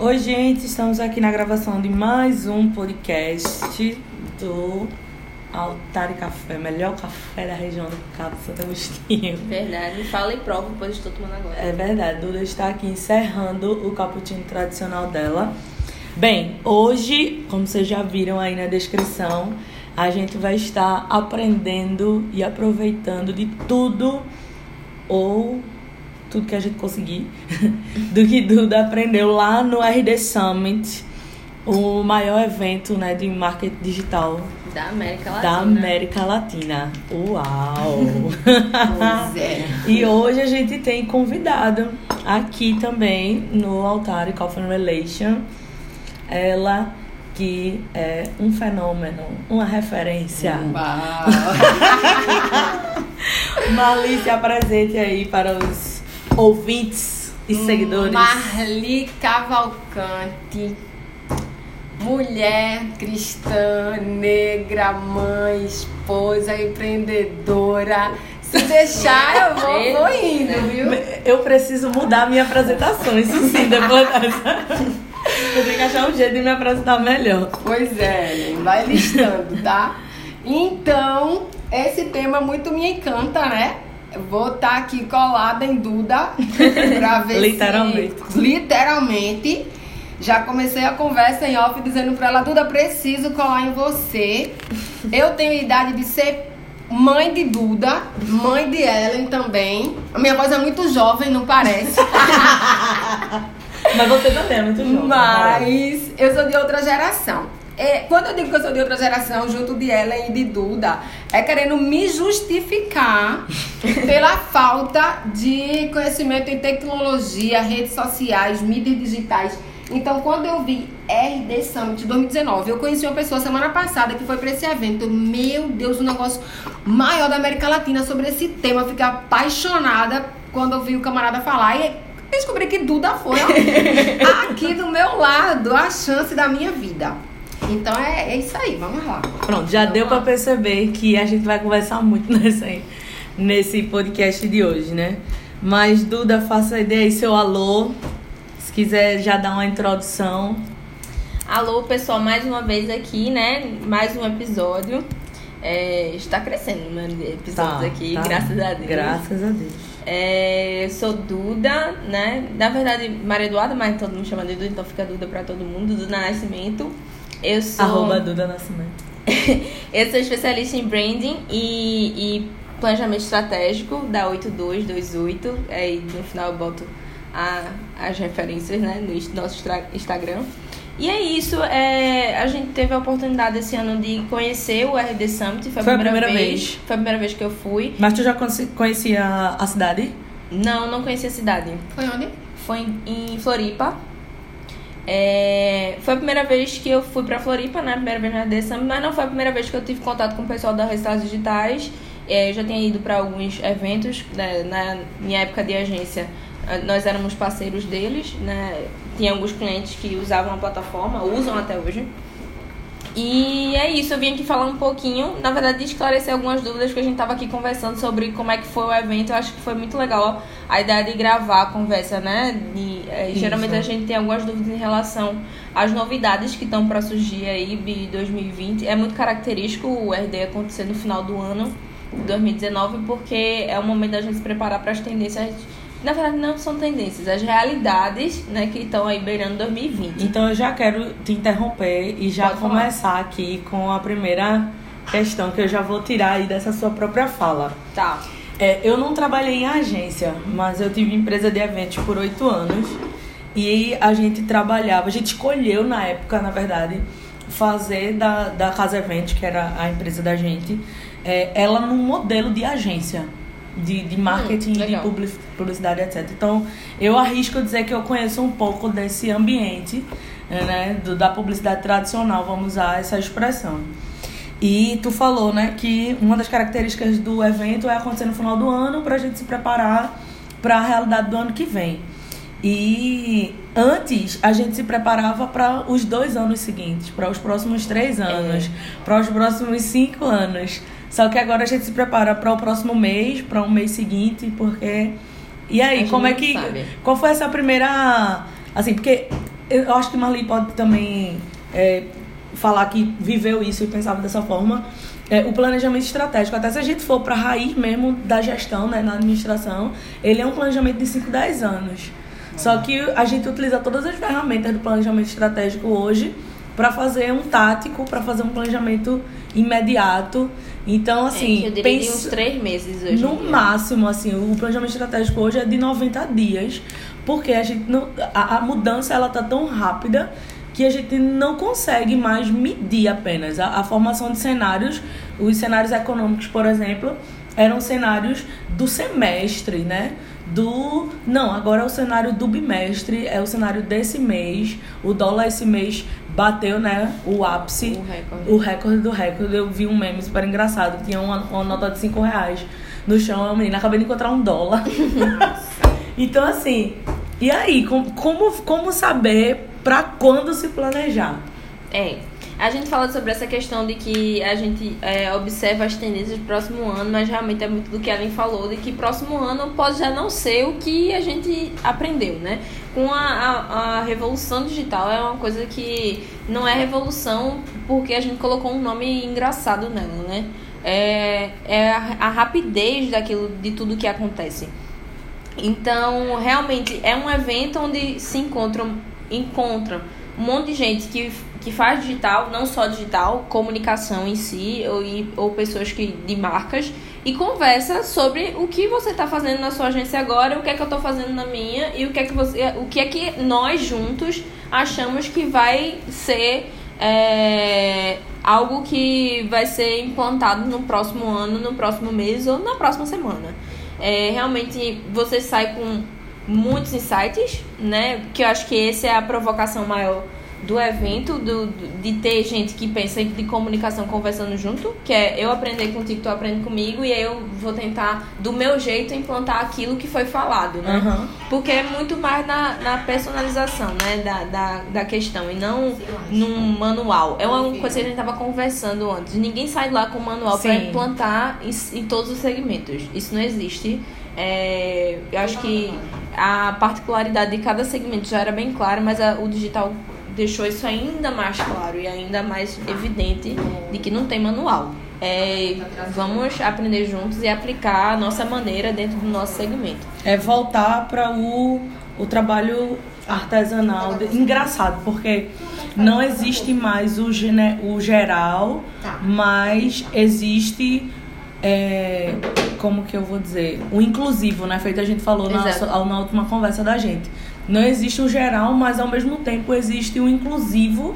Oi, gente, estamos aqui na gravação de mais um podcast do Altar e Café, melhor café da região do Cabo Santo Agostinho. Verdade, fala e prova, depois estou tomando agora. É verdade, Duda está aqui encerrando o cappuccino tradicional dela. Bem, hoje, como vocês já viram aí na descrição, a gente vai estar aprendendo e aproveitando de tudo ou tudo que a gente conseguir do que Duda aprendeu lá no RD Summit, o maior evento né, de marketing digital Da América Latina. da América Latina. Uau! Pois é. e hoje a gente tem convidado aqui também no Altar e Coffee Relation ela que é um fenômeno, uma referência. Uau. Malícia presente aí para os ouvintes e seguidores. Marli Cavalcante, mulher cristã, negra, mãe, esposa, empreendedora. Se deixar, eu vou, vou indo, viu? Eu preciso mudar minha apresentação, isso sim, depois dessa. Eu tenho que achar um jeito de me apresentar melhor. Pois é, vai listando, tá? Então, esse tema muito me encanta, né? Vou estar aqui colada em Duda pra ver Literalmente. se... Literalmente. Já comecei a conversa em off dizendo pra ela, Duda, preciso colar em você. Eu tenho idade de ser mãe de Duda, mãe de Ellen também. A minha voz é muito jovem, não parece. Mas você também é muito jovem. Mas eu sou de outra geração. É, quando eu digo que eu sou de outra geração, junto de Ellen e de Duda, é querendo me justificar pela falta de conhecimento em tecnologia, redes sociais, mídias digitais. Então, quando eu vi RD Summit 2019, eu conheci uma pessoa semana passada que foi para esse evento. Meu Deus, um negócio maior da América Latina sobre esse tema. Fiquei apaixonada quando eu vi o camarada falar. E descobri que Duda foi ó, aqui do meu lado, a chance da minha vida. Então é, é isso aí, vamos lá. Pronto, já Vamos deu pra perceber que a gente vai conversar muito nesse, nesse podcast de hoje, né? Mas, Duda, faça ideia aí seu alô. Se quiser já dar uma introdução. Alô, pessoal, mais uma vez aqui, né? Mais um episódio. É, está crescendo o número de episódios Tá, aqui, tá. graças a Deus. Graças a Deus. É, eu sou Duda, né? Na verdade, Maria Eduarda, mas todo mundo chama de Duda, então fica Duda pra todo mundo. Duda Nascimento. Eu sou. Arroba Duda Nascimento. Eu sou especialista em branding e, e planejamento estratégico da 8228. Aí no final eu boto a- as referências né, no nosso Instagram. E é isso, é, a gente teve a oportunidade esse ano de conhecer o RD Summit. Foi a, primeira, vez. Foi a primeira vez que eu fui. Mas tu já conheci- conhecia a cidade? Não, não conhecia a cidade. Foi onde? Foi em, em Floripa. É, foi a primeira vez que eu fui pra Floripa, né? Primeira vez na RD Summit, mas não foi a primeira vez que eu tive contato com o pessoal da Resultados Digitais. É, eu já tinha ido para alguns eventos, né? na minha época de agência, eh, nós éramos parceiros deles, né? Tinha alguns clientes que usavam a plataforma, usam até hoje. E é isso, eu vim aqui falar um pouquinho, na verdade, esclarecer algumas dúvidas que a gente tava aqui conversando sobre como é que foi o evento. Eu acho que foi muito legal a ideia de gravar a conversa, né? Eh, Isso. geralmente a gente tem algumas dúvidas em relação às novidades que estão para surgir aí de 2020. É muito característico o RD acontecer no final do ano de 2019, porque é o momento da gente se preparar para as tendências. Na verdade, não são tendências, as realidades né, que estão aí beirando 2020. Então eu já quero te interromper e já Pode falar. começar aqui com a primeira questão que eu já vou tirar aí dessa sua própria fala. Tá. É, eu não trabalhei em agência, mas eu tive empresa de eventos por oito anos. E a gente trabalhava, a gente escolheu na época, na verdade, fazer da, da Casa Eventos, que era a empresa da gente, é, ela num modelo de agência. De, de marketing, de legal. publici- publicidade, etc. Então, eu arrisco dizer que eu conheço um pouco desse ambiente, né? do- da publicidade tradicional, vamos usar essa expressão. E tu falou, né, que uma das características do evento é acontecer no final do ano para a gente se preparar para a realidade do ano que vem. E antes a gente se preparava para os dois anos seguintes, para os próximos três anos, para os próximos cinco anos. Só que agora a gente se prepara para o próximo mês, para um mês seguinte, porque. E aí, como é que. sabe. Qual foi essa primeira. Assim, porque eu acho que Marli pode também é, falar que viveu isso e pensava dessa forma. É, o planejamento estratégico, até se a gente for para a raiz mesmo da gestão, né, na administração, ele é um planejamento de 5, 10 anos. Só que a gente utiliza todas as ferramentas do planejamento estratégico hoje para fazer um tático, para fazer um planejamento imediato. Então, assim. É, eu diria pense, uns três meses hoje. No máximo, assim, o planejamento estratégico hoje é de 90 dias. Porque a gente não. A, a mudança ela tá tão rápida que a gente não consegue mais medir apenas. A, a formação de cenários, os cenários econômicos, por exemplo, eram cenários do semestre, né? Do. Não, agora é o cenário do bimestre, é o cenário desse mês. O dólar esse mês bateu, né, o ápice, o recorde, o recorde do recorde. Eu vi um meme super engraçado, tinha uma, uma nota de 5 reais no chão, a menina, acabei de encontrar um dólar. então, assim, e aí, como, como, como saber para quando se planejar? É, a gente fala sobre essa questão de que a gente é, observa as tendências do próximo ano, mas realmente é muito do que a Ellen falou, de que próximo ano pode já não ser o que a gente aprendeu, né? Com a, a, a revolução digital é uma coisa que não é revolução porque a gente colocou um nome engraçado nela, né? É, é a, a rapidez daquilo, de tudo que acontece. Então, realmente, é um evento onde se encontram, encontram um monte de gente que, que faz digital, não só digital, comunicação em si, ou, ou pessoas que, de marcas, e conversa sobre o que você está fazendo na sua agência agora, o que é que eu estou fazendo na minha, e o que é que, você, o que, é que nós juntos achamos que vai ser é, algo que vai ser implantado no próximo ano, no próximo mês ou na próxima semana. É, realmente você sai com muitos insights, né? Que eu acho que essa é a provocação maior do evento, do, de ter gente que pensa de comunicação conversando junto, que é eu aprender contigo, tu aprende comigo, e aí eu vou tentar, do meu jeito, implantar aquilo que foi falado, né? Uhum. Porque é muito mais na, na personalização, né, da, da, da questão, e não num manual. É uma coisa que a gente tava conversando antes. Ninguém sai lá com manual para implantar em, em todos os segmentos. Isso não existe. É, eu acho que a particularidade de cada segmento já era bem clara, mas a, o digital deixou isso ainda mais claro e ainda mais evidente de que não tem manual. É, vamos aprender juntos e aplicar a nossa maneira dentro do nosso segmento. É voltar para o, o trabalho artesanal. Engraçado, porque não existe mais o, gene, o geral, mas existe. É, como que eu vou dizer? O inclusivo, né? Feito a gente falou na, na última conversa da gente não existe o geral, mas ao mesmo tempo existe o inclusivo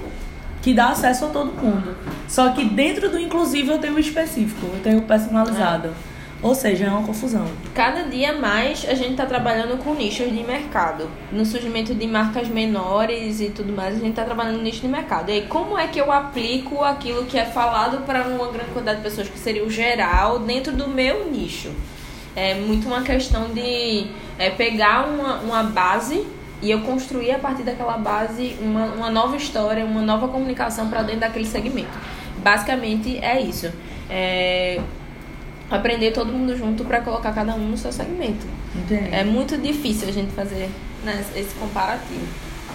que dá acesso a todo mundo. Só que dentro do inclusivo eu tenho o específico, eu tenho o personalizado. É. Ou seja, é uma confusão. Cada dia mais a gente está trabalhando com nichos de mercado. No surgimento de marcas menores e tudo mais, a gente está trabalhando no nicho de mercado. E aí, como é que eu aplico aquilo que é falado para uma grande quantidade de pessoas, que seria o geral, dentro do meu nicho? É muito uma questão de é, pegar uma, uma base e eu construí a partir daquela base uma, uma nova história, uma nova comunicação para dentro daquele segmento. Basicamente é isso. É aprender todo mundo junto para colocar cada um no seu segmento. Entendi. É muito difícil a gente fazer né, esse comparativo.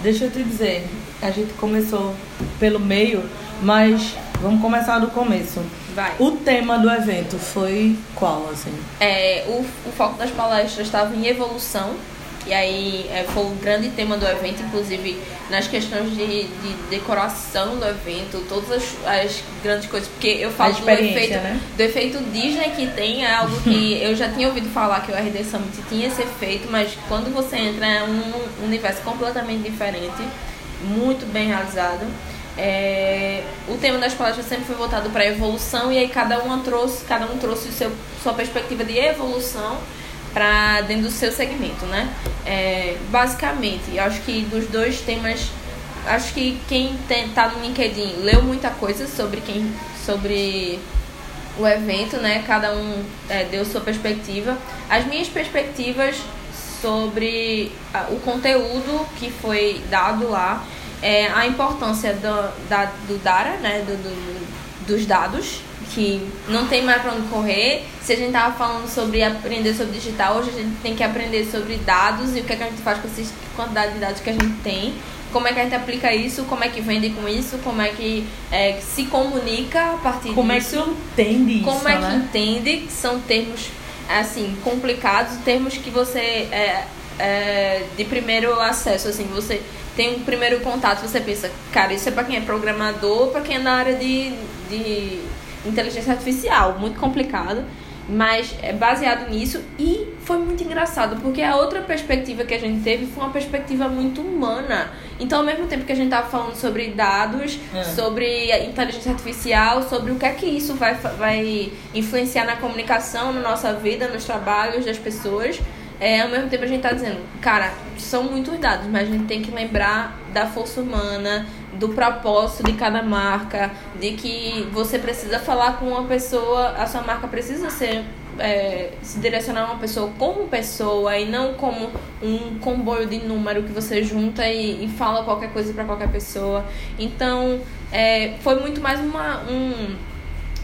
Deixa eu te dizer, a gente começou pelo meio, mas vamos começar do começo. Vai. O tema do evento foi qual, assim? É, o, o foco das palestras estava em evolução e aí é, foi o grande tema do evento, inclusive nas questões de, de decoração do evento, todas as, as, grandes coisas, porque eu falo do efeito, né? do efeito Disney que tem, é algo que eu já tinha ouvido falar que o RD Summit tinha esse efeito, mas quando você entra é um universo completamente diferente, muito bem realizado. É, o tema das palestras sempre foi voltado para evolução e aí cada uma trouxe, cada um trouxe seu, sua perspectiva de evolução para dentro do seu segmento, né? É, basicamente, acho que dos dois temas, acho que quem tem, tá no LinkedIn leu muita coisa sobre quem, sobre o evento, né? Cada um é, deu sua perspectiva. As minhas perspectivas sobre o conteúdo que foi dado lá, é, a importância do, da, do DARA, né? Do, do, dos dados, que não tem mais para onde correr. Se a gente tava falando sobre aprender sobre digital, hoje a gente tem que aprender sobre dados e o que, é que a gente faz com essa quantidade de dados que a gente tem. Como é que a gente aplica isso, como é que vende com isso, como é que é, se comunica a partir Como disso. é que entende isso, Como é que né? entende, são termos assim complicados, termos que você é, é, de primeiro acesso, assim, você tem um primeiro contato, você pensa, cara, isso é para quem é programador, para quem é na área de, de inteligência artificial, muito complicado. Mas é baseado nisso e foi muito engraçado, porque a outra perspectiva que a gente teve foi uma perspectiva muito humana. Então, ao mesmo tempo que a gente tava falando sobre dados, É. sobre a inteligência artificial, sobre o que é que isso vai, vai influenciar na comunicação, na nossa vida, nos trabalhos das pessoas. É, ao mesmo tempo a gente tá dizendo, cara, são muitos dados, mas a gente tem que lembrar da força humana, do propósito de cada marca, de que você precisa falar com uma pessoa, a sua marca precisa ser é, se direcionar a uma pessoa como pessoa e não como um comboio de número que você junta e, e fala qualquer coisa para qualquer pessoa. Então, é, foi muito mais uma, um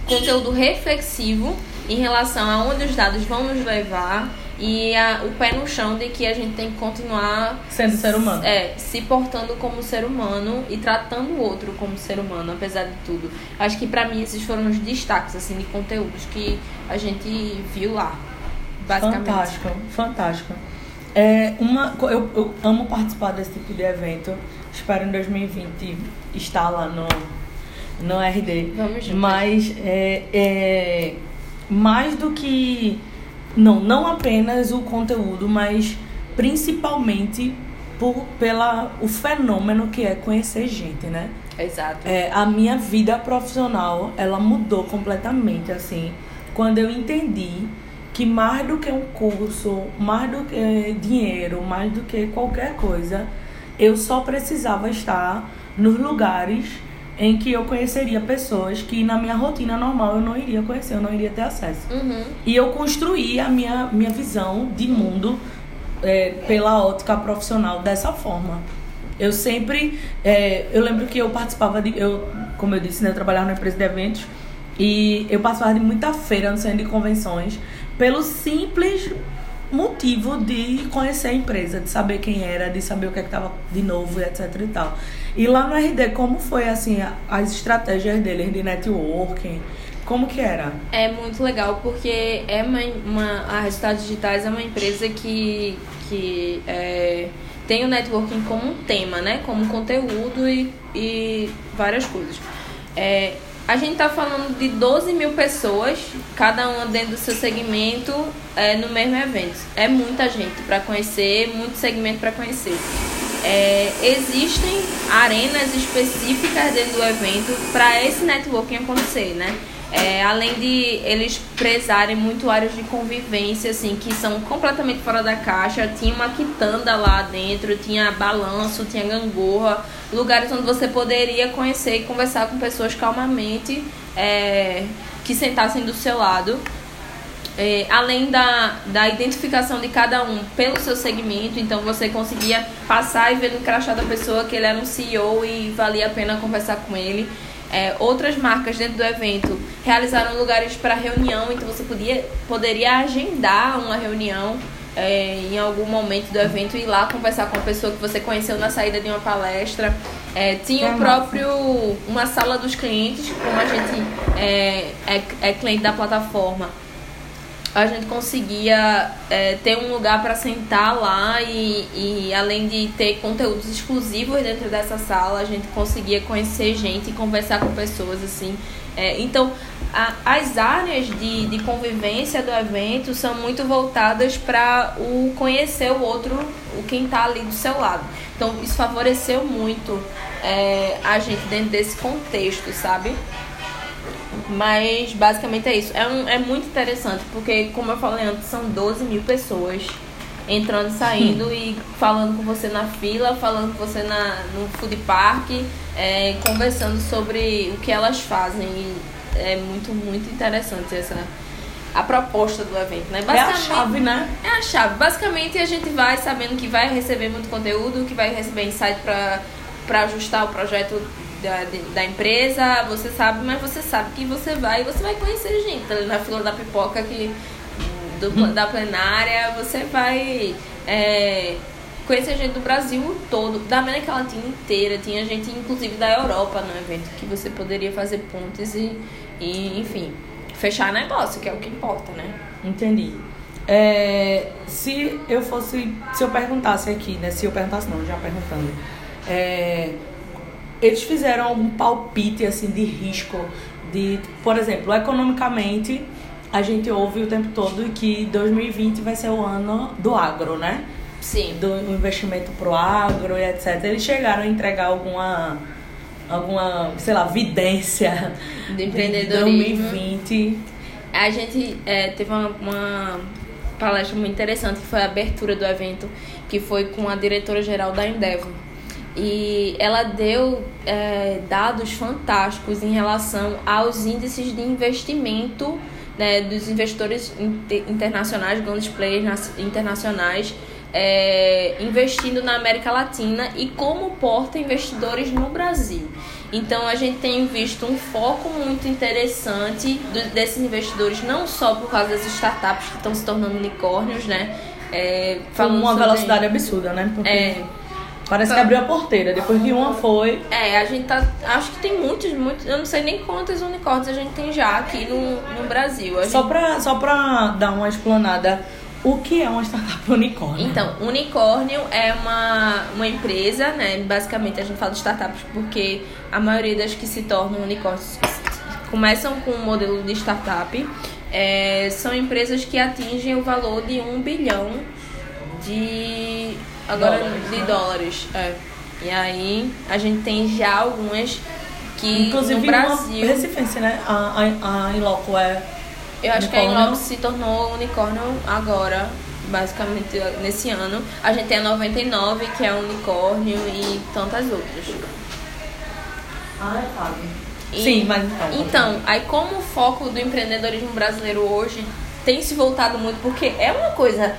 conteúdo reflexivo em relação a onde os dados vão nos levar e a- o pé no chão de que a gente tem que continuar Sendo ser humano. é, se portando como ser humano e tratando o outro como ser humano, apesar de tudo. Acho que pra mim esses foram os destaques assim de conteúdos que a gente viu lá. Basicamente. Fantástico, fantástico. É uma, eu, eu amo participar desse tipo de evento. Espero em 2020 estar lá no, no RD. Vamos juntas. Mas é, é mais do que. Não, não apenas o conteúdo, mas principalmente por, pela, o fenômeno que é conhecer gente, né? Exato. É, a minha vida profissional, ela mudou completamente, assim, quando eu entendi que mais do que um curso, mais do que dinheiro, mais do que qualquer coisa, eu só precisava estar nos lugares em que eu conheceria pessoas que na minha rotina normal eu não iria conhecer, eu não iria ter acesso. Uhum. E eu construí a minha, minha visão de mundo é, pela ótica profissional dessa forma. Eu sempre. é, eu lembro que eu participava de. Eu, como eu disse, né, eu trabalhava numa empresa de eventos. E eu participava de muita feira no centro de convenções pelo simples motivo de conhecer a empresa, de saber quem era, de saber o que é estava de novo etc e tal. E lá no RD, como foi assim as estratégias deles de networking? Como que era? É muito legal porque é uma, uma a Resultados Digitais é uma empresa que, que é, tem o networking como um tema, né? Como conteúdo e, e várias coisas. É, a gente tá falando de 12 mil pessoas, cada uma dentro do seu segmento, é, no mesmo evento. É muita gente para conhecer, muito segmento para conhecer. É, existem arenas específicas dentro do evento para esse networking acontecer, né? É, além de eles prezarem muito áreas de convivência, assim, que são completamente fora da caixa, tinha uma quitanda lá dentro, tinha balanço, tinha gangorra, lugares onde você poderia conhecer e conversar com pessoas calmamente é, que sentassem do seu lado. É, além da, da identificação de cada um pelo seu segmento, então você conseguia passar e ver no crachá da pessoa que ele era um CEO e valia a pena conversar com ele. É, outras marcas dentro do evento realizaram lugares para reunião, então você podia, poderia agendar uma reunião é, em algum momento do evento e ir lá conversar com a pessoa que você conheceu na saída de uma palestra. É, tinha Que o próprio uma sala dos clientes, como a gente é, é, é cliente da plataforma a gente conseguia é, ter um lugar para sentar lá e, e além de ter conteúdos exclusivos dentro dessa sala, a gente conseguia conhecer gente e conversar com pessoas assim. É, então, a- as áreas de, de convivência do evento são muito voltadas para o conhecer o outro, o quem está ali do seu lado. Então, isso favoreceu muito é, a gente dentro desse contexto, sabe? Mas basicamente é isso. É, um, é muito interessante, porque como eu falei antes, são 12 mil pessoas entrando e saindo e falando com você na fila, falando com você na, no food park, é, conversando sobre o que elas fazem. E é muito, muito interessante essa a proposta do evento, né? É a chave, né? É a chave. Basicamente, a gente vai sabendo que vai receber muito conteúdo, que vai receber insight para ajustar o projeto da, da empresa, você sabe, mas você sabe que você vai e você vai conhecer gente. Ali na fila da pipoca que, do, da plenária, você vai é, conhecer gente do Brasil todo, da América Latina inteira. Tinha gente, inclusive, da Europa no evento, que você poderia fazer pontes e, e enfim, fechar negócio, que é o que importa, né? Entendi. É, se eu fosse, se eu perguntasse aqui, né? Se eu perguntasse não, já perguntando. é, eles fizeram algum palpite assim de risco de, por exemplo, economicamente a gente ouve o tempo todo que 2020 vai ser o ano do agro, né? Sim. Do investimento pro agro e etc. Eles chegaram a entregar alguma alguma, sei lá, vidência De empreendedorismo. 2020. A gente é, teve uma, uma palestra muito interessante, que foi a abertura do evento, que foi com a diretora-geral da Endeavor. E ela deu é, dados fantásticos em relação aos índices de investimento né, dos investidores inte- internacionais, grandes players internacionais, é, investindo na América Latina e como porta investidores no Brasil. Então a gente tem visto um foco muito interessante do- desses investidores, não só por causa das startups que estão se tornando unicórnios, né? É, uma velocidade absurda, né? Porque É, parece que abriu a porteira. Depois que uma foi. é, a gente tá. Acho que tem muitos, muitos. Eu não sei nem quantos unicórnios a gente tem já aqui no, no Brasil. A Só pra, só pra dar uma explanada, o que é uma startup unicórnio? Então, unicórnio é uma, uma empresa, né? Basicamente a gente fala de startups porque a maioria das que se tornam unicórnios começam com um modelo de startup. É, são empresas que atingem o valor de um bilhão de agora Dólares, de né? dólares. É. E aí a gente tem já algumas que Inclusive, no Brasil. recifense, né? A, a, a Inloco é. Eu acho que a Unicórnio. Inloco se tornou unicórnio agora, basicamente nesse ano. A gente tem a 99, que é unicórnio, e tantas outras. Ah, é claro. E- Sim, mas. Então, aí como o foco do empreendedorismo brasileiro hoje tem se voltado muito, porque é uma coisa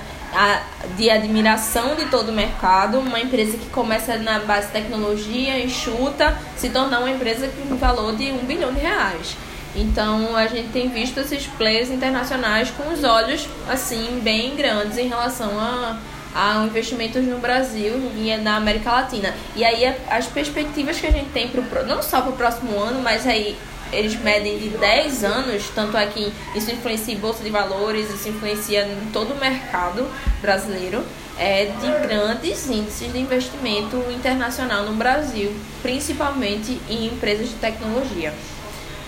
de admiração de todo o mercado, uma empresa que começa na base de tecnologia, enxuta, se tornar uma empresa com valor de um bilhão de reais. Então a gente tem visto esses players internacionais com os olhos assim bem grandes em relação a, a investimentos no Brasil e na América Latina. E aí as perspectivas que a gente tem pro- não só para o próximo ano, mas aí eles medem de 10 anos, tanto é que isso influencia em bolsa de valores, isso influencia em todo o mercado brasileiro, é de grandes índices de investimento internacional no Brasil, principalmente em empresas de tecnologia.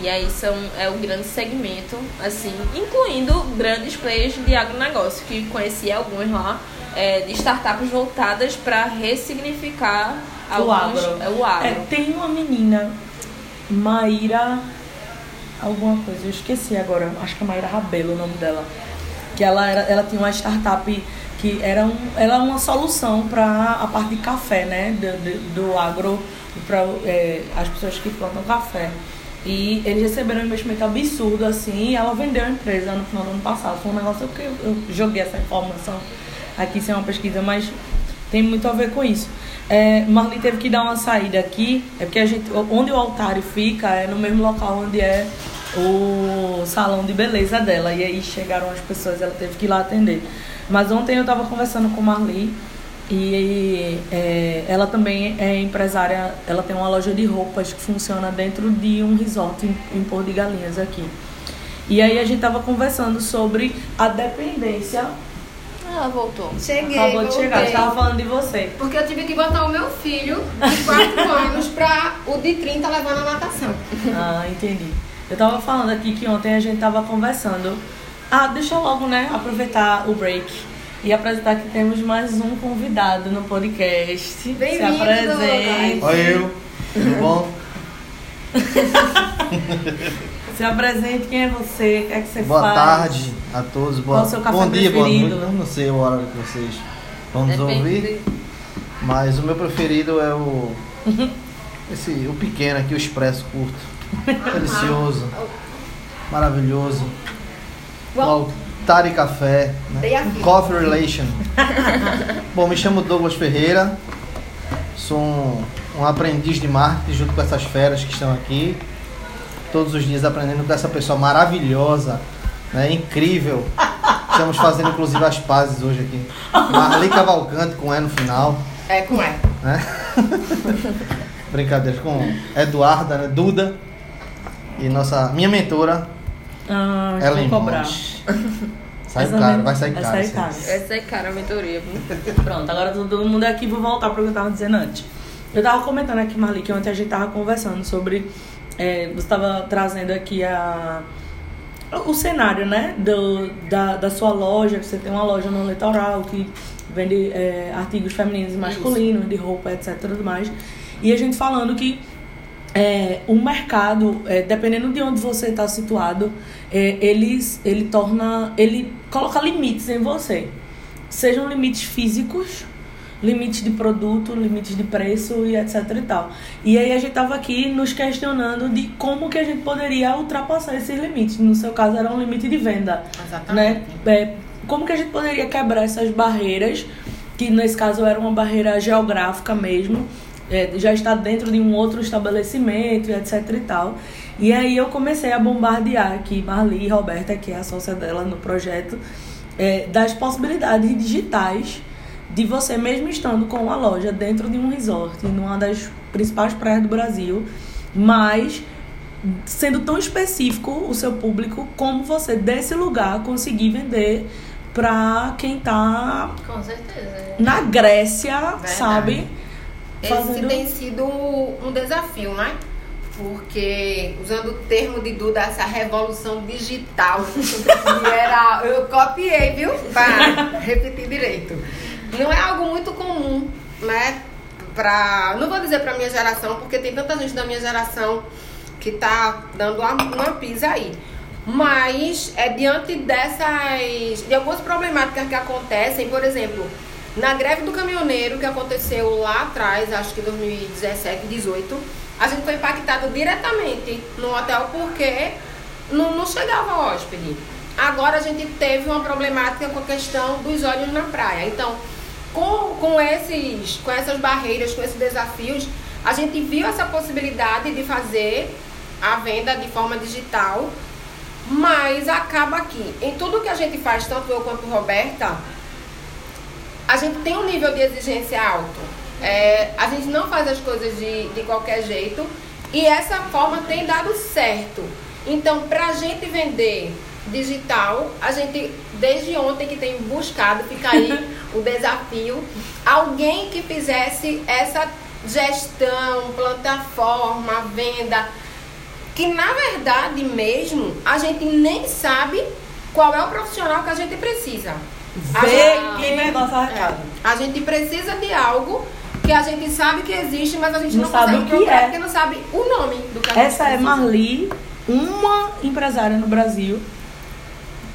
E aí são, é um grande segmento, assim, incluindo grandes players de agronegócio, que conheci alguns lá, é, de startups voltadas para ressignificar O alguns, agro. é, o agro. É, tem uma menina, Maíra. Alguma coisa, eu esqueci agora. Acho que é Maíra Rabelo o nome dela. Que ela, era, ela tinha uma startup que era, um, ela é uma solução para a parte de café, né? Do, do, do agro, para as pessoas que plantam café. E eles receberam um investimento absurdo, assim, e ela vendeu a empresa no final do ano passado. Foi um negócio que eu, eu joguei essa informação aqui sem uma pesquisa, mas tem muito a ver com isso. É, Marli teve que dar uma saída aqui, é porque a gente, onde o altário fica é no mesmo local onde é o salão de beleza dela. E aí chegaram as pessoas, ela teve que ir lá atender. Mas ontem eu estava conversando com Marli e é, ela também é empresária, ela tem uma loja de roupas que funciona dentro de um resort em, em Porto de Galinhas aqui. E aí a gente estava conversando sobre a dependência. Ela voltou. Cheguei, Acabou de chegar, voltei. estava falando de você. Porque eu tive que botar o meu filho de 4 anos pra o de 30 levar na natação. Ah, entendi. Eu tava falando aqui que ontem a gente tava conversando. Ah, deixa eu logo, né, aproveitar o break e apresentar que temos mais um convidado no podcast. Se Bem-vindo, apresente. Oi, eu. Tudo bom? Se apresente, quem é você? O que é que você Boa faz? tarde a todos. Boa... Qual o seu café bom dia, boa preferido? noite. Eu não sei a hora que vocês vão nos Depende ouvir. Mas o meu preferido é o. Esse, o pequeno aqui, o expresso curto. Delicioso. Maravilhoso. O altar e café. Né? Coffee Relation. Bom, me chamo Douglas Ferreira. Sou um, um aprendiz de marketing junto com essas feras que estão aqui. Todos os dias aprendendo com essa pessoa maravilhosa, né? incrível. Estamos fazendo inclusive as pazes hoje aqui. Marli Cavalcante com E no final. É, com E. Né? Brincadeira com Eduarda, né? Duda. E nossa, minha mentora, Ah, Ellen vou cobrar. Monte. Sai Essa caro, vai sair vai caro. sair isso aí. caro. Essa é cara a mentoria. Pronto, agora todo mundo aqui, vou voltar para o que eu tava dizendo antes. Eu tava comentando aqui, Marli, que ontem a gente tava conversando sobre. É, você tava trazendo aqui a, o cenário, né? Do, da, da sua loja, você tem uma loja no litoral que vende é, artigos femininos e masculinos, de roupa, etc. tudo mais. E a gente falando que é, o mercado, é, dependendo de onde você está situado, é, eles, ele torna. ele coloca limites em você. Sejam limites físicos, limites de produto, limites de preço e etc e tal. E aí a gente tava aqui nos questionando de como que a gente poderia ultrapassar esses limites. No seu caso era um limite de venda né? É, como que a gente poderia quebrar essas barreiras, que nesse caso era uma barreira geográfica mesmo, é, já está dentro de um outro estabelecimento e etc e tal. E aí eu comecei a bombardear aqui Marli e Roberta, que é a sócia dela no projeto, é, das possibilidades digitais de você mesmo estando com uma loja dentro de um resort, numa das principais praias do Brasil, mas sendo tão específico o seu público como você desse lugar conseguir vender pra quem tá Com certeza. na Grécia, sabe? Esse Fazendo- tem sido um desafio, né? Porque, usando o termo de Duda, essa revolução digital, que era. Eu copiei, viu? Para repetir direito. Não é algo muito comum, né? Pra, não vou dizer pra minha geração, porque tem tanta gente da minha geração que tá dando uma, uma pisa aí. Mas é diante dessas. de algumas problemáticas que acontecem, por exemplo, na greve do caminhoneiro que aconteceu lá atrás, acho que 2017, 18, a gente foi impactado diretamente no hotel porque não, não chegava hóspede. Agora a gente teve uma problemática com a questão dos olhos na praia. Então, com, com, esses, com essas barreiras, com esses desafios, a gente viu essa possibilidade de fazer a venda de forma digital, mas acaba aqui. Em tudo que a gente faz, tanto eu quanto Roberta, a gente tem um nível de exigência alto. É, a gente não faz as coisas de, de qualquer jeito e essa forma tem dado certo. Então, para a gente vender digital, a gente desde ontem que tem buscado, fica aí o desafio, alguém que fizesse essa gestão, plataforma, venda, que na verdade mesmo a gente nem sabe qual é o profissional que a gente precisa. A Vê gente- que negócio é, a gente precisa de algo que a gente sabe que existe, mas a gente Não não, sabe o que é. porque não sabe o nome do que Essa é. Marli, uma empresária no Brasil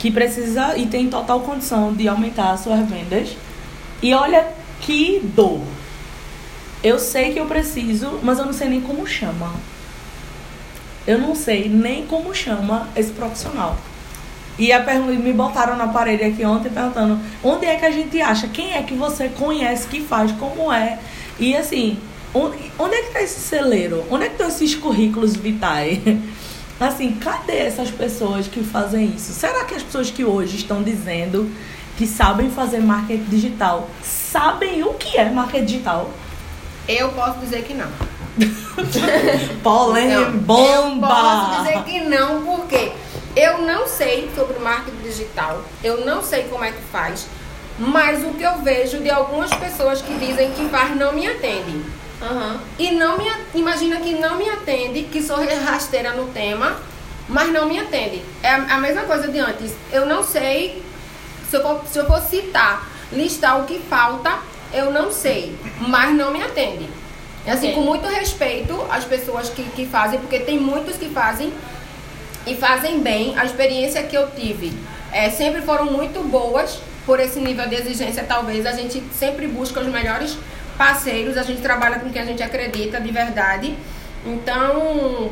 que precisa e tem total condição de aumentar as suas vendas. E olha que dor. Eu sei que eu preciso, mas eu não sei nem como chama. Eu não sei nem como chama esse profissional. E a pergunta, me botaram na parede aqui ontem perguntando onde é que a gente acha, quem é que você conhece que faz, como é. E assim, onde, onde é que tá esse celeiro? Onde é que estão esses currículos vitais? Assim, cadê essas pessoas que fazem isso? Será que as pessoas que hoje estão dizendo que sabem fazer marketing digital sabem o que é marketing digital? Eu posso dizer que não. Polêmica, Não, Eu bomba! posso dizer que não, porque eu não sei sobre marketing digital, eu não sei como é que faz, mas o que eu vejo de algumas pessoas que dizem que faz não me atende. Aham. E não me imagina que não me atende, que sou rasteira no tema, mas não me atende. É a, a mesma coisa de antes. Eu não sei se eu, for, se eu for citar, listar o que falta, eu não sei, mas não me atende. É assim, com muito respeito às pessoas que, que fazem, porque tem muitos que fazem e fazem bem. A experiência que eu tive é, sempre foram muito boas por esse nível de exigência. Talvez a gente sempre busca os melhores parceiros, a gente trabalha com quem a gente acredita de verdade. Então,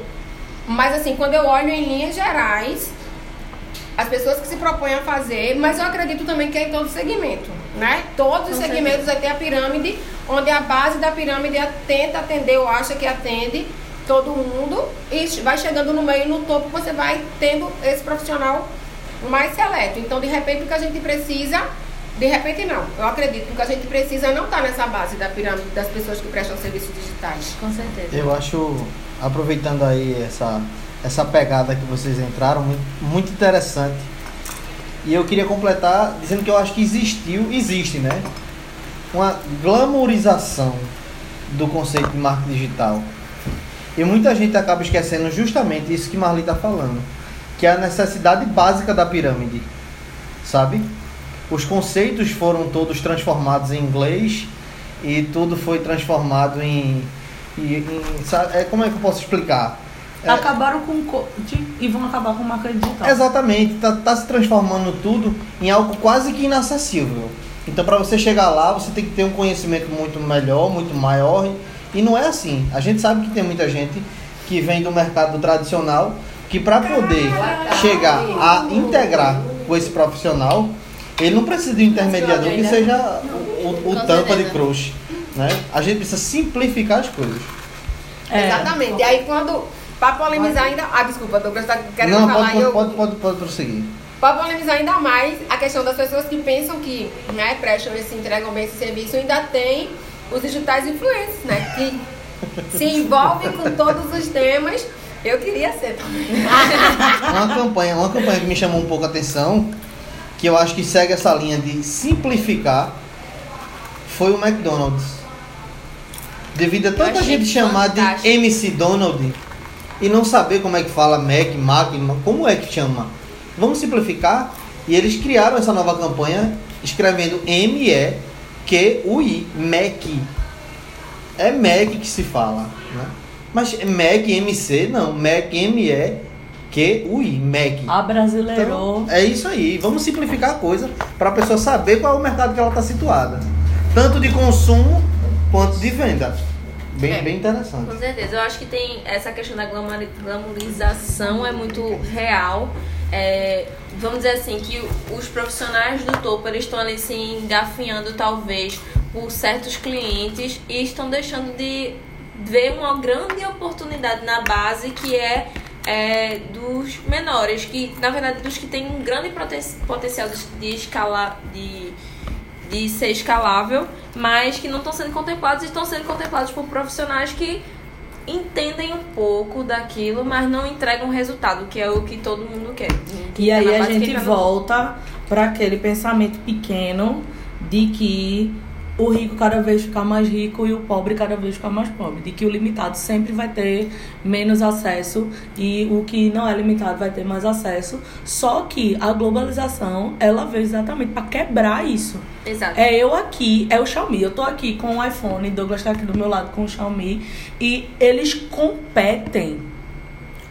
mas assim, quando eu olho em linhas gerais, as pessoas que se propõem a fazer, mas eu acredito também que é em todo segmento. né? Todos os segmentos vai ter a pirâmide, onde a base da pirâmide tenta atender ou acha que atende todo mundo e vai chegando no meio no topo você vai tendo esse profissional mais seleto. Então, de repente, o que a gente precisa, de repente não, eu acredito que o que a gente precisa não está nessa base da pirâmide das pessoas que prestam serviços digitais. Com certeza. Eu acho, aproveitando aí essa, essa pegada que vocês entraram, muito, interessante. E eu queria completar dizendo que eu acho que existiu, existe, né? Uma glamourização do conceito de marketing digital. E muita gente acaba esquecendo justamente isso que Marli está falando, que é a necessidade básica da pirâmide, sabe? Os conceitos foram todos transformados em inglês e tudo foi transformado em, em, em sabe? É, como é que eu posso explicar? É, Acabaram com coach e vão acabar com marca digital. Exatamente, tá, tá se transformando tudo em algo quase que inacessível. Então, para você chegar lá, você tem que ter um conhecimento muito melhor, muito maior. E, e não é assim. A gente sabe que tem muita gente que vem do mercado tradicional que, para poder chegar a integrar com esse profissional, ele não precisa de um intermediador que seja o, o Com tampa de crush. Né? A gente precisa simplificar as coisas. É. Exatamente. E aí quando. Pra polemizar ainda. Ah, desculpa, Douglas tá querendo não, falar pode, eu. pode, pode, pode prosseguir. Para polemizar ainda mais a questão das pessoas que pensam que né, prestam esse, entregam bem esse serviço, ainda tem os digitais influencers, né? Que se envolvem com todos os temas. Eu queria ser também. Uma campanha, uma campanha que me chamou um pouco a atenção, que eu acho que segue essa linha de simplificar, foi o McDonald's. Devido a tanta gente chamar de. MC Donald e não saber como é que fala Mac, Mac, como é que chama. Vamos simplificar e eles criaram essa nova campanha escrevendo M-E-Q-U-I, Mac. É Mac que se fala, né? Mas Mac MC não, Mac M-E-Q-U-I, Mac. Abrasileirou. Então, é isso aí. Vamos simplificar a coisa para a pessoa saber qual é o mercado que ela está situada. Tanto de consumo quanto de venda. Bem, É. bem interessante. Com certeza, eu acho que tem essa questão da glamourização é muito real. É, vamos dizer assim, que o- os profissionais do topo eles estão ali se engafinhando talvez por certos clientes e estão deixando de ver uma grande oportunidade na base que é, é, dos menores, que na verdade dos que têm um grande poten- potencial de, escalar, de de ser escalável, mas que não estão sendo contemplados e estão sendo contemplados por profissionais que entendem um pouco daquilo, mas não entregam resultado, que é o que todo mundo quer. Que E aí a gente volta para aquele pensamento pequeno de que o rico cada vez fica mais rico e o pobre cada vez fica mais pobre. De que o limitado sempre vai ter menos acesso e o que não é limitado vai ter mais acesso. Só que a globalização, ela veio exatamente para quebrar isso. Exato. É eu aqui, é o Xiaomi. Eu tô aqui com o iPhone, Douglas tá aqui do meu lado com o Xiaomi. E eles competem.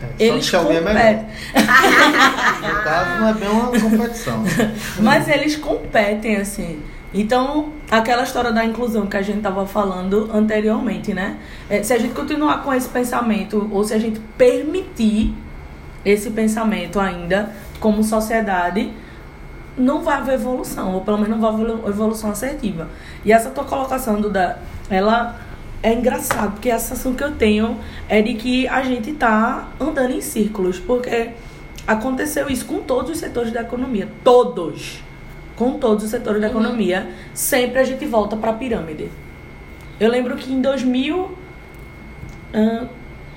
É, só Eles que Xiaomi é melhor. competem. No caso, não é bem uma competição. Mas eles competem, assim. Então, aquela história da inclusão que a gente tava falando anteriormente, né? É, se a gente continuar com esse pensamento, ou se a gente permitir esse pensamento ainda como sociedade, não vai haver evolução, ou pelo menos não vai haver evolução assertiva. E essa tua colocação, Duda, ela é engraçado, porque a sensação que eu tenho é de que a gente tá andando em círculos, porque aconteceu isso com todos os setores da economia, todos. Com todos os setores da economia, sempre a gente volta para a pirâmide. Eu lembro que em 2000 ah,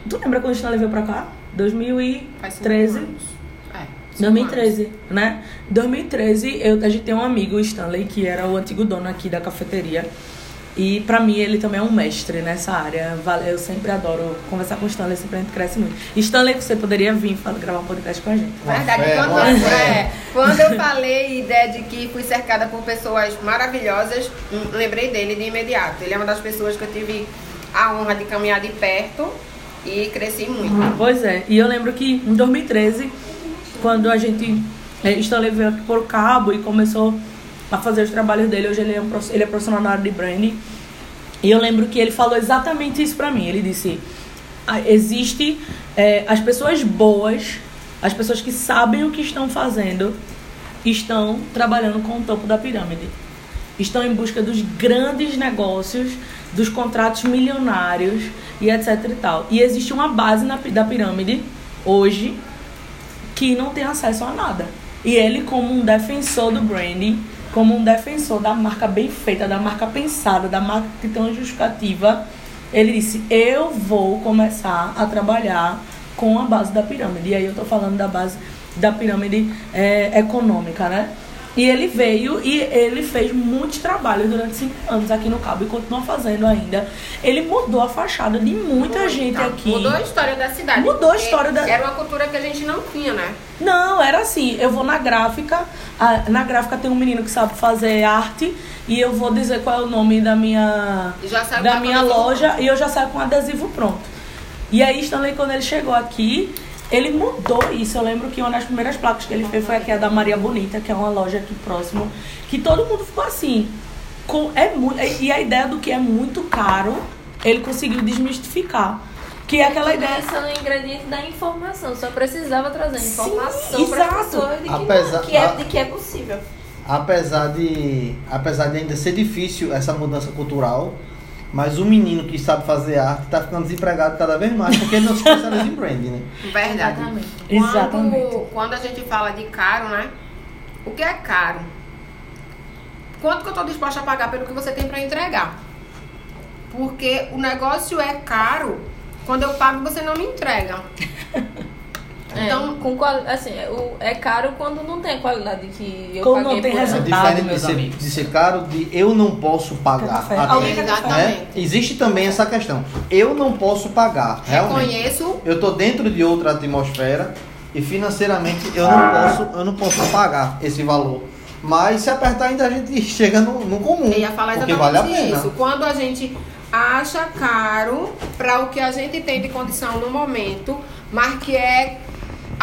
tu lembra quando a gente veio pra cá? 2013. É, 2013, né? 2013, eu, a gente tem um amigo, Stanley, que era o antigo dono aqui da cafeteria. E pra mim ele também é um mestre nessa área. Vale- Eu sempre adoro conversar com o Stanley, sempre a gente cresce muito. Stanley, você poderia vir falar, gravar um podcast com a gente. Verdade. fé, quando, uma é, quando eu falei a ideia de que fui cercada por pessoas maravilhosas, hum, lembrei dele de imediato. Ele é uma das pessoas que eu tive a honra de caminhar de perto e cresci muito. Pois é, e eu lembro que em 2013, quando a gente. é, Stanley veio aqui por cabo e começou a fazer os trabalhos dele. Hoje ele é, um, ele é profissional na área de branding. E eu lembro que ele falou exatamente isso pra mim. Ele disse: "Ah, existe é, as pessoas boas, as pessoas que sabem o que estão fazendo, estão trabalhando com o topo da pirâmide. estão em busca dos grandes negócios, dos contratos milionários e etc e tal. E existe uma base na, da pirâmide hoje que não tem acesso a nada. E ele, como um defensor do branding, como um defensor da marca bem feita, da marca pensada, da marca que tem uma justificativa, ele disse: Eu vou começar a trabalhar com a base da pirâmide. E aí eu tô falando da base da pirâmide é, econômica, né? E ele veio e ele fez muitos trabalhos durante cinco anos aqui no Cabo e continua fazendo ainda. Ele mudou a fachada de muita Muita. gente aqui. Mudou a história da cidade. Mudou a história da- Era uma cultura que a gente não tinha, né? Não, era assim, eu vou na gráfica, a- na gráfica tem um menino que sabe fazer arte e eu vou dizer qual é o nome da minha da minha loja e eu já saio com adesivo pronto. E aí Stanley quando ele chegou aqui, ele mudou isso. Eu lembro que uma das primeiras placas que ele fez foi aqui a da Maria Bonita, que é uma loja aqui próximo, que todo mundo ficou assim, com é muito e a ideia do que é muito caro, ele conseguiu desmistificar. Que é aquela ideia Esse é o ingrediente da informação. Só precisava trazer Sim, informação para exato. as pessoas de que, Apesar- não, que, é, de que é possível. Apesar de, apesar de ainda ser difícil essa mudança cultural, mas o menino que sabe fazer arte está ficando desempregado cada vez mais porque ele não se especializa em branding, né? Verdade. Exatamente. Quando, Exatamente. quando a gente fala de caro, né? O que é caro? Quanto que eu tô disposta a pagar pelo que você tem para entregar? Porque o negócio é caro quando eu pago você não me entrega. É, Então- com qual, assim, é, o, é caro quando não tem a qualidade que eu Quando paguei não tem por É resultado. diferente de ser, amigos. de ser caro, de eu não posso pagar. Até, né? Existe também essa questão. Eu não posso pagar, realmente. Reconheço Eu tô dentro de outra atmosfera e financeiramente eu não posso, eu não posso pagar esse valor. Mas se apertar ainda a gente chega no, no comum. Eu ia falar porque exatamente vale a pena. isso. Quando a gente acha caro para o que a gente tem de condição no momento, mas que é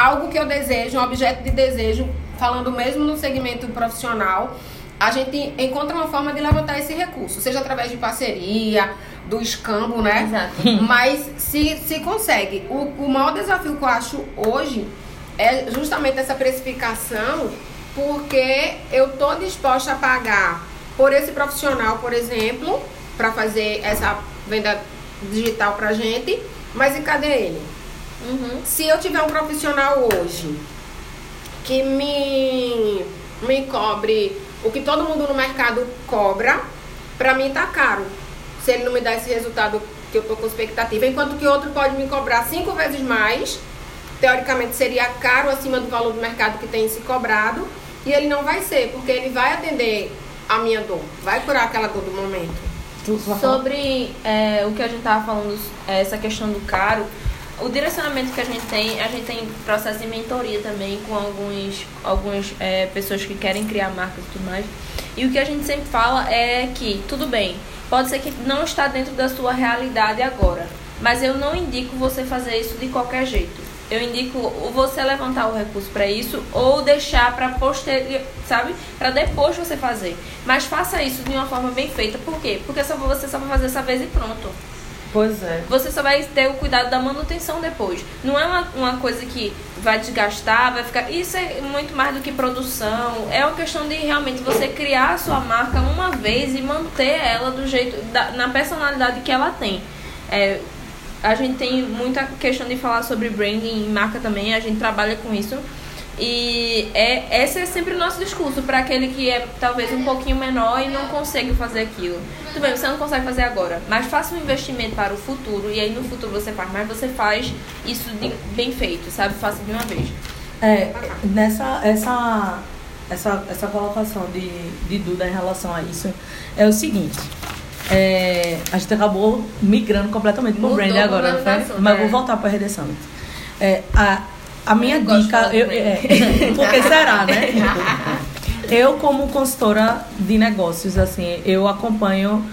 algo que eu desejo, um objeto de desejo, falando mesmo no segmento profissional, a gente encontra uma forma de levantar esse recurso, seja através de parceria, do escambo, né? Exato. Mas se, se consegue. O, o maior desafio que eu acho hoje é justamente essa precificação, porque eu tô disposta a pagar por esse profissional, por exemplo, para fazer essa venda digital pra gente, mas e cadê ele? Uhum. Se eu tiver um profissional hoje que me, me cobre o que todo mundo no mercado cobra, pra mim tá caro. Se ele não me dá esse resultado que eu tô com expectativa, enquanto que outro pode me cobrar cinco vezes mais, teoricamente seria caro acima do valor do mercado que tem se cobrado, e ele não vai ser, porque ele vai atender a minha dor, vai curar aquela dor do momento. Sobre é, o que a gente tava falando, é, essa questão do caro, o direcionamento que a gente tem, a gente tem processo de mentoria também com alguns, algumas é, pessoas que querem criar marcas e tudo mais. E o que a gente sempre fala é que, tudo bem, pode ser que não está dentro da sua realidade agora, mas eu não indico você fazer isso de qualquer jeito. Eu indico ou você levantar o recurso para isso ou deixar para posterior, sabe? Para depois você fazer. Mas faça isso de uma forma bem feita. Por quê? Porque só você só vai fazer essa vez e pronto. Pois é. Você só vai ter o cuidado da manutenção depois. Não é uma, uma coisa que vai desgastar, vai ficar. Isso é muito mais do que produção. É uma questão de realmente você criar a sua marca uma vez e manter ela do jeito. Da, na personalidade que ela tem. É, a gente tem muita questão de falar sobre branding e marca também, a gente trabalha com isso. E é, esse é sempre o nosso discurso para aquele que é talvez um pouquinho menor e não consegue fazer aquilo. Tudo bem, você não consegue fazer agora, mas faça um investimento para o futuro e aí no futuro você faz, mas você faz isso de- bem feito, sabe? Faça de uma vez. É, nessa essa, essa, essa colocação de, de Duda em relação a isso é o seguinte. é, a gente acabou migrando completamente pro Mudou branding agora, assunto, mas é. vou voltar para Rede Summit. É, a, a minha Eu dica, eu, é, porque será, né? Eu, como consultora de negócios, assim, eu acompanho.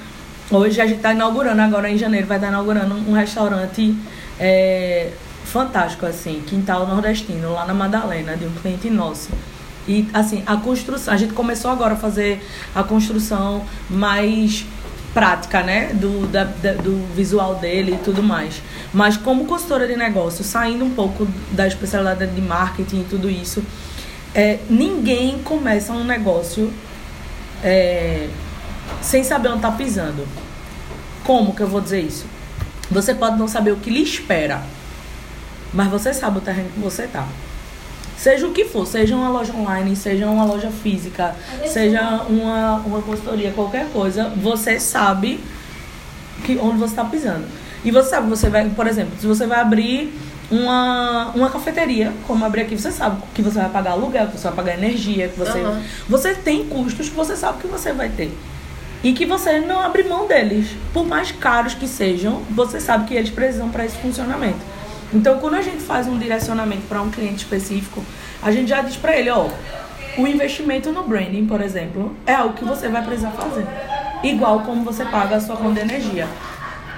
Hoje a gente está inaugurando, agora em janeiro, vai estar inaugurando um restaurante é, fantástico, assim, Quintal Nordestino, lá na Madalena, de um cliente nosso. E, assim, a construção. A gente começou agora a fazer a construção mais prática, né? Do, da, da- do visual dele e tudo mais. Mas como consultora de negócio, saindo um pouco da especialidade de marketing e tudo isso, é, ninguém começa um negócio é, sem saber onde tá pisando. Como que eu vou dizer isso? Você pode não saber o que lhe espera, mas você sabe o terreno que você tá. Seja o que for, seja uma loja online, seja uma loja física, seja uma, uma consultoria, qualquer coisa, você sabe que, onde você está pisando. E você sabe, você vai, por exemplo, se você vai abrir uma, uma cafeteria, como abrir aqui, você sabe que você vai pagar aluguel, que você vai pagar energia, que você. Aham. Você tem custos que você sabe que você vai ter. E que você não abre mão deles. Por mais caros que sejam, você sabe que eles precisam para esse funcionamento. Então, quando a gente faz um direcionamento para um cliente específico, a gente já diz para ele, ó, o investimento no branding, por exemplo, é algo que você vai precisar fazer. Igual como você paga a sua conta de energia.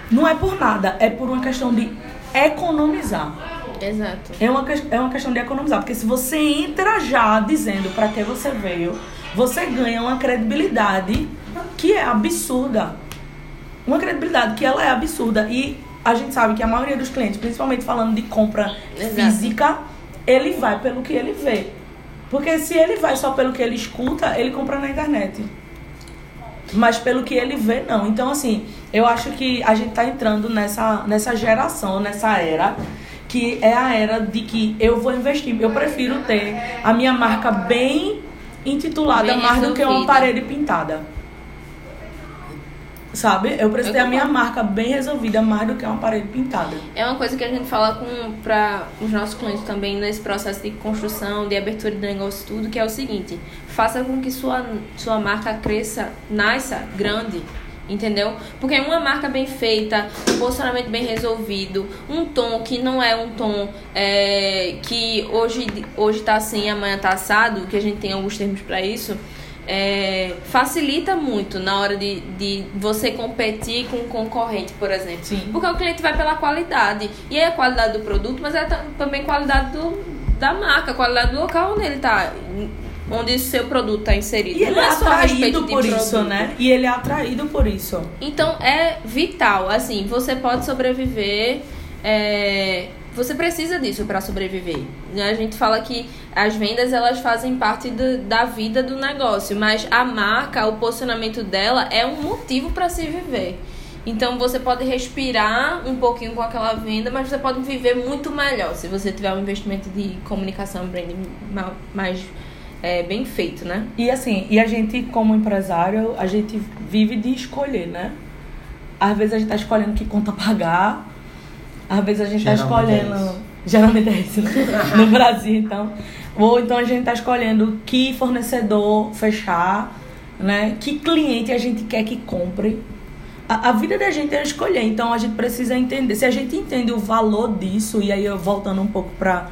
Não é por nada, é por uma questão de economizar. Exato. É uma, é uma questão de economizar, porque se você entra já dizendo para que você veio, você ganha uma credibilidade que é absurda. Uma credibilidade que ela é absurda. E a gente sabe que a maioria dos clientes, principalmente falando de compra Exato. física, ele vai pelo que ele vê. Porque se ele vai só pelo que ele escuta, ele compra na internet. Mas pelo que ele vê, não. Então, assim, eu acho que a gente tá entrando nessa, nessa geração, nessa era, que é a era de que eu vou investir. Eu prefiro ter a minha marca bem intitulada Bem mais do que uma parede pintada. Sabe? Eu preciso ter a minha marca bem resolvida mais do que uma parede pintada. É uma coisa que a gente fala com para os nossos clientes também nesse processo de construção, de abertura de negócio, tudo, que é o seguinte: faça com que sua, sua marca cresça, nasça grande. Entendeu? Porque uma marca bem feita, um posicionamento bem resolvido, um tom que não é um tom é, que hoje, hoje tá assim, amanhã tá assado, que a gente tem alguns termos para isso, é, facilita muito na hora de, de você competir com um concorrente, por exemplo. Sim. Porque o cliente vai pela qualidade. E é a qualidade do produto, mas é ta- também qualidade do, da marca, qualidade do local onde ele está. Onde o seu produto está inserido. E ele é respeito atraído por isso, produto. né? E ele é atraído por isso. Então é vital, assim, você pode sobreviver. é, você precisa disso para sobreviver. né? A gente fala que as vendas elas fazem parte do- da vida do negócio, mas a marca, o posicionamento dela é um motivo para se viver. Então você pode respirar um pouquinho com aquela venda, mas você pode viver muito melhor se você tiver um investimento de comunicação branding ma- mais é, bem feito, né? E assim, e a gente, como empresário, a gente vive de escolher, né? Às vezes a gente tá escolhendo que conta pagar, às vezes a gente tá Geralmente é escolhendo. isso. geralmente é isso, né? No Brasil, então. Ou então a gente tá escolhendo que fornecedor fechar, né? Que cliente a gente quer que compre. A, a vida da gente é escolher, então a gente precisa entender. Se a gente entende o valor disso, e aí eu voltando um pouco para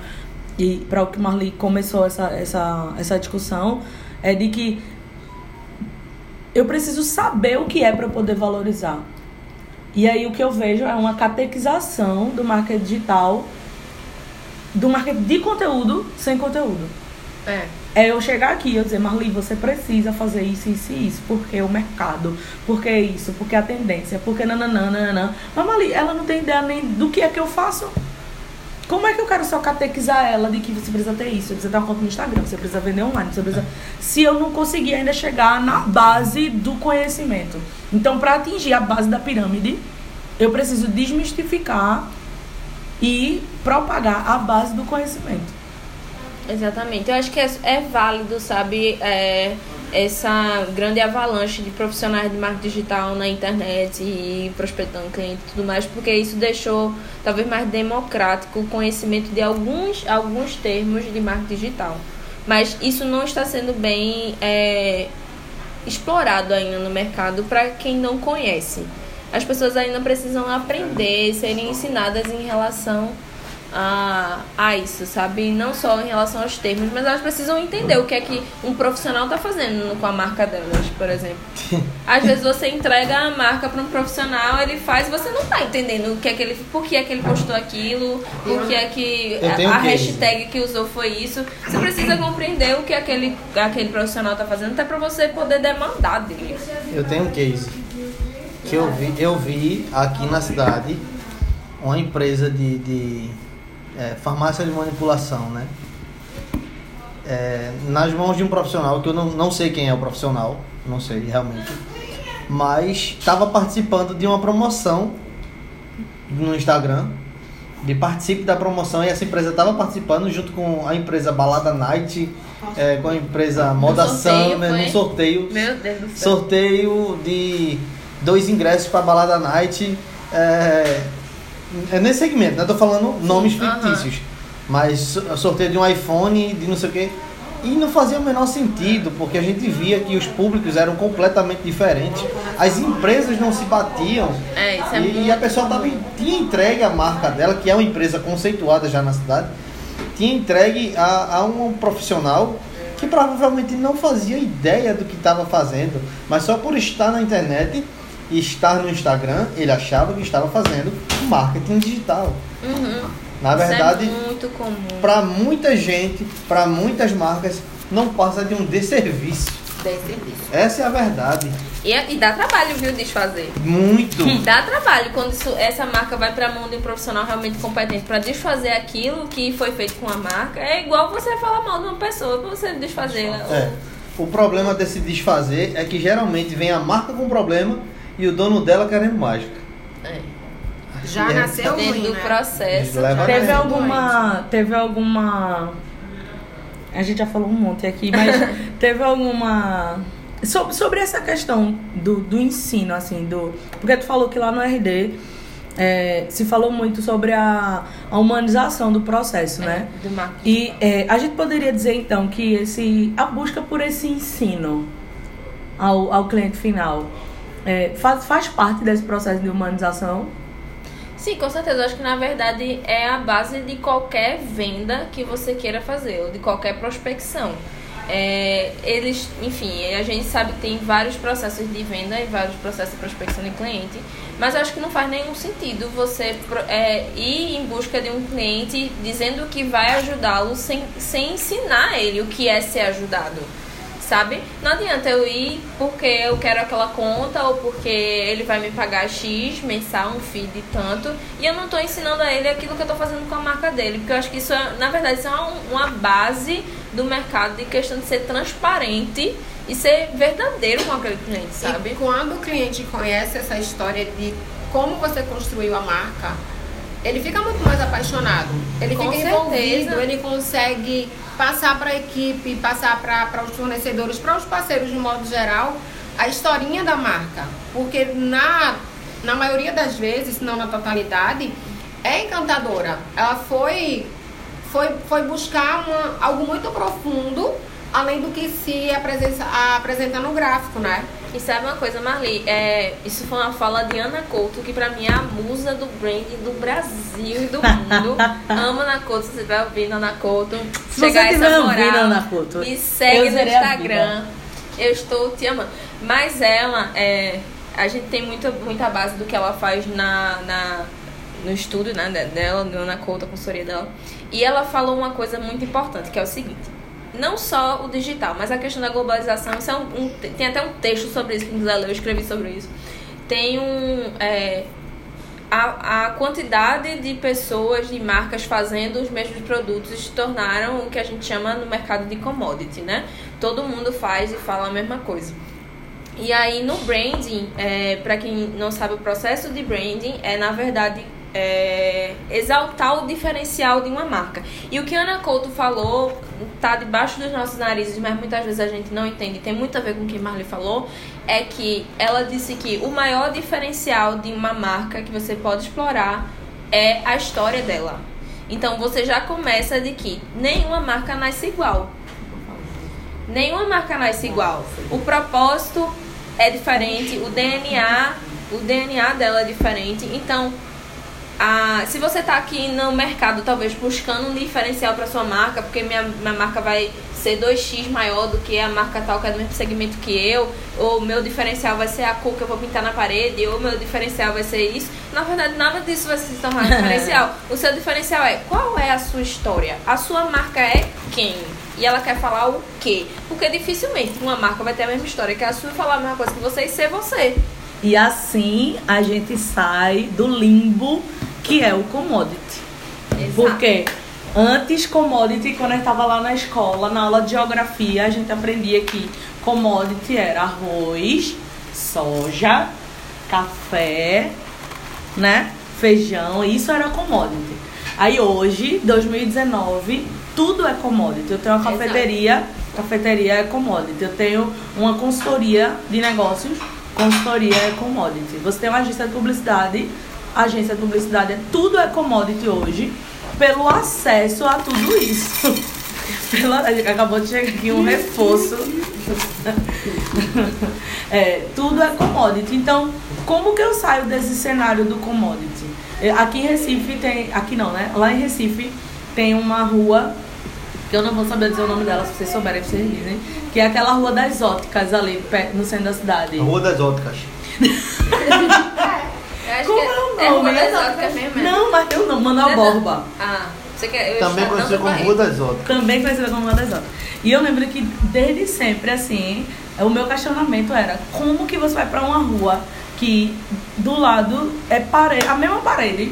e para o que Marli começou essa, essa, essa discussão, é de que eu preciso saber o que é para poder valorizar. E aí o que eu vejo é uma catequização do marketing digital, do marketing de conteúdo sem conteúdo. É. É eu chegar aqui e eu dizer, Marli, você precisa fazer isso, isso e isso. Porque o mercado, porque isso, porque a tendência, porque nananã, nananã. Mas Marli, ela não tem ideia nem do que é que eu faço. Como é que eu quero só catequizar ela de que você precisa ter isso, você precisa ter uma conta no Instagram, você precisa vender online, você precisa... Se eu não conseguir ainda chegar na base do conhecimento. Então, para atingir a base da pirâmide, eu preciso desmistificar e propagar a base do conhecimento. Exatamente. Eu acho que é, é válido, sabe, é, essa grande avalanche de profissionais de marketing digital na internet e prospectando cliente e tudo mais, porque isso deixou talvez mais democrático o conhecimento de alguns, alguns termos de marketing digital. Mas isso não está sendo bem é, explorado ainda no mercado para quem não conhece. As pessoas ainda precisam aprender, serem ensinadas em relação a, a isso, sabe? Não só em relação aos termos, mas elas precisam entender o que é que um profissional está fazendo com a marca delas, por exemplo. Às vezes você entrega a marca para um profissional, ele faz, e você não está entendendo o que é que ele, por que é que ele postou aquilo, por que é que a, a hashtag que usou foi isso. Você precisa compreender o que aquele, aquele profissional está fazendo, até para você poder demandar dele. Eu tenho um case que eu vi, eu vi aqui na cidade uma empresa de, de é, farmácia de manipulação, né? É, nas mãos de um profissional, que eu não, não sei quem é o profissional, não sei realmente. mas estava participando de uma promoção no Instagram. De participe da promoção e essa empresa estava participando junto com a empresa Balada Night, é, com a empresa Moda Summer, no sorteio. Meu Deus do céu. Sorteio de dois ingressos para Balada Night. É, é nesse segmento, né? Tô falando nomes Aham. fictícios. Mas so- sorteio de um iPhone, de não sei o quê. E não fazia o menor sentido, porque a gente via que os públicos eram completamente diferentes. As empresas não se batiam. É, isso é e, e a pessoa tava, tinha entregue a marca dela, que é uma empresa conceituada já na cidade, tinha entregue a, a um profissional que provavelmente não fazia ideia do que estava fazendo, mas só por estar na internet e estar no Instagram, ele achava que estava fazendo marketing digital. Uhum. Na verdade, é muito comum. para muita gente, para muitas marcas, não passa de um desserviço. Desserviço. Essa é a verdade. E, e dá trabalho, viu, desfazer. Muito. Dá trabalho quando isso- essa marca vai pra mão de um profissional realmente competente pra desfazer aquilo que foi feito com a marca. É igual você falar mal de uma pessoa pra você desfazer. É. O problema desse desfazer é que geralmente vem a marca com problema e o dono dela querendo mágica. É. Já É. nasceu Dentro ruim, do né? processo. Leva Teve Doente. alguma. Teve alguma. A gente já falou um monte aqui, mas teve alguma. Sobre, sobre essa questão do, do ensino, assim, do. Porque tu falou que lá no RD é, se falou muito sobre a, a humanização do processo, né? Do marketing. E é, a gente poderia dizer então que esse a busca por esse ensino ao, ao cliente final é, faz, faz parte desse processo de humanização. Sim, com certeza. Eu acho que na verdade é a base de qualquer venda que você queira fazer, ou de qualquer prospecção. É, eles, enfim, a gente sabe que tem vários processos de venda e vários processos de prospecção de cliente, mas eu acho que não faz nenhum sentido você é, ir em busca de um cliente dizendo que vai ajudá-lo sem, sem ensinar ele o que é ser ajudado sabe? Não adianta eu ir porque eu quero aquela conta ou porque ele vai me pagar X mensal, um FII de tanto, e eu não tô ensinando a ele aquilo que eu tô fazendo com a marca dele, porque eu acho que isso é, na verdade, isso é uma, uma base do mercado de questão de ser transparente e ser verdadeiro com aquele cliente, sabe? E quando o cliente conhece essa história de como você construiu a marca, ele fica muito mais apaixonado. Ele Com fica certeza. envolvido, ele consegue passar para a equipe, passar para os fornecedores, para os parceiros de um modo geral, a historinha da marca. Porque na, na maioria das vezes, se não na totalidade, é encantadora. Ela foi, foi, foi buscar uma, algo muito profundo, além do que se apresenta, apresenta no gráfico, né? E sabe uma coisa, Marli? É, isso foi uma fala de Ana Couto, que pra mim é a musa do branding do Brasil e do mundo. Amo Ana Couto, se você estiver ouvindo Ana Couto. Se chegar você essa moral, ouvindo, Ana Couto, me segue no Instagram. Eu estou te amando. Mas ela, é, a gente tem muita, muita base do que ela faz na, na, no estúdio né, de- dela, Ana Couto, a consultoria dela. E ela falou uma coisa muito importante, que é o seguinte não só o digital, mas a questão da globalização. É um, um- tem até um texto sobre isso, quem quiser ler, eu escrevi sobre isso. Tem um. é, a, a quantidade de pessoas, de marcas fazendo os mesmos produtos se tornaram o que a gente chama no mercado de commodity, né? Todo mundo faz e fala a mesma coisa. E aí no branding, é, para quem não sabe o processo de branding, é na verdade é, exaltar o diferencial de uma marca. E o que Ana Couto falou tá debaixo dos nossos narizes, mas muitas vezes a gente não entende, tem muito a ver com o que Marley falou, é que ela disse que o maior diferencial de uma marca que você pode explorar é a história dela. Então você já começa de que nenhuma marca nasce igual. Nenhuma marca nasce igual. O propósito é diferente, o DNA, o DNA dela é diferente. Então, a, se você está aqui no mercado, talvez buscando um diferencial para sua marca, porque minha, minha marca vai ser 2x maior do que a marca tal que é do mesmo segmento que eu, ou meu diferencial vai ser a cor que eu vou pintar na parede, ou meu diferencial vai ser isso. Na verdade, nada disso vai se tornar um diferencial. O seu diferencial é qual é a sua história? A sua marca é quem? E ela quer falar o quê? Porque dificilmente uma marca vai ter a mesma história que a sua e falar a mesma coisa que você e ser você. E assim a gente sai do limbo que é o commodity. Exato. Porque antes commodity, quando gente estava lá na escola, na aula de geografia, a gente aprendia que commodity era arroz, soja, café, né? Feijão, isso era commodity. Aí hoje, 2019, tudo é commodity. Eu tenho uma Exato. cafeteria, cafeteria é commodity. Eu tenho uma consultoria de negócios, consultoria é commodity. Você tem uma agência de publicidade, agência de publicidade, é tudo é commodity hoje, pelo acesso a tudo isso. Pela, acabou de chegar aqui um reforço. É, tudo é commodity. Então, como que eu saio desse cenário do commodity? É, Aqui em Recife tem. Aqui não, né? Lá em Recife tem uma rua, que eu não vou saber dizer o nome dela, se vocês souberem, vocês dizem, que é aquela rua das óticas ali no centro da cidade. Rua das Óticas. Como que é o é nome? Rua das Óticas mesmo. é? Não, mas tem o nome, Manuel Borba. Ah, você quer. Eu Também conhecido não, como das Óticas. Também conhecida como uma das outras. E eu lembro que desde sempre, assim, o meu questionamento era como que você vai pra uma rua que do lado é parede, a mesma parede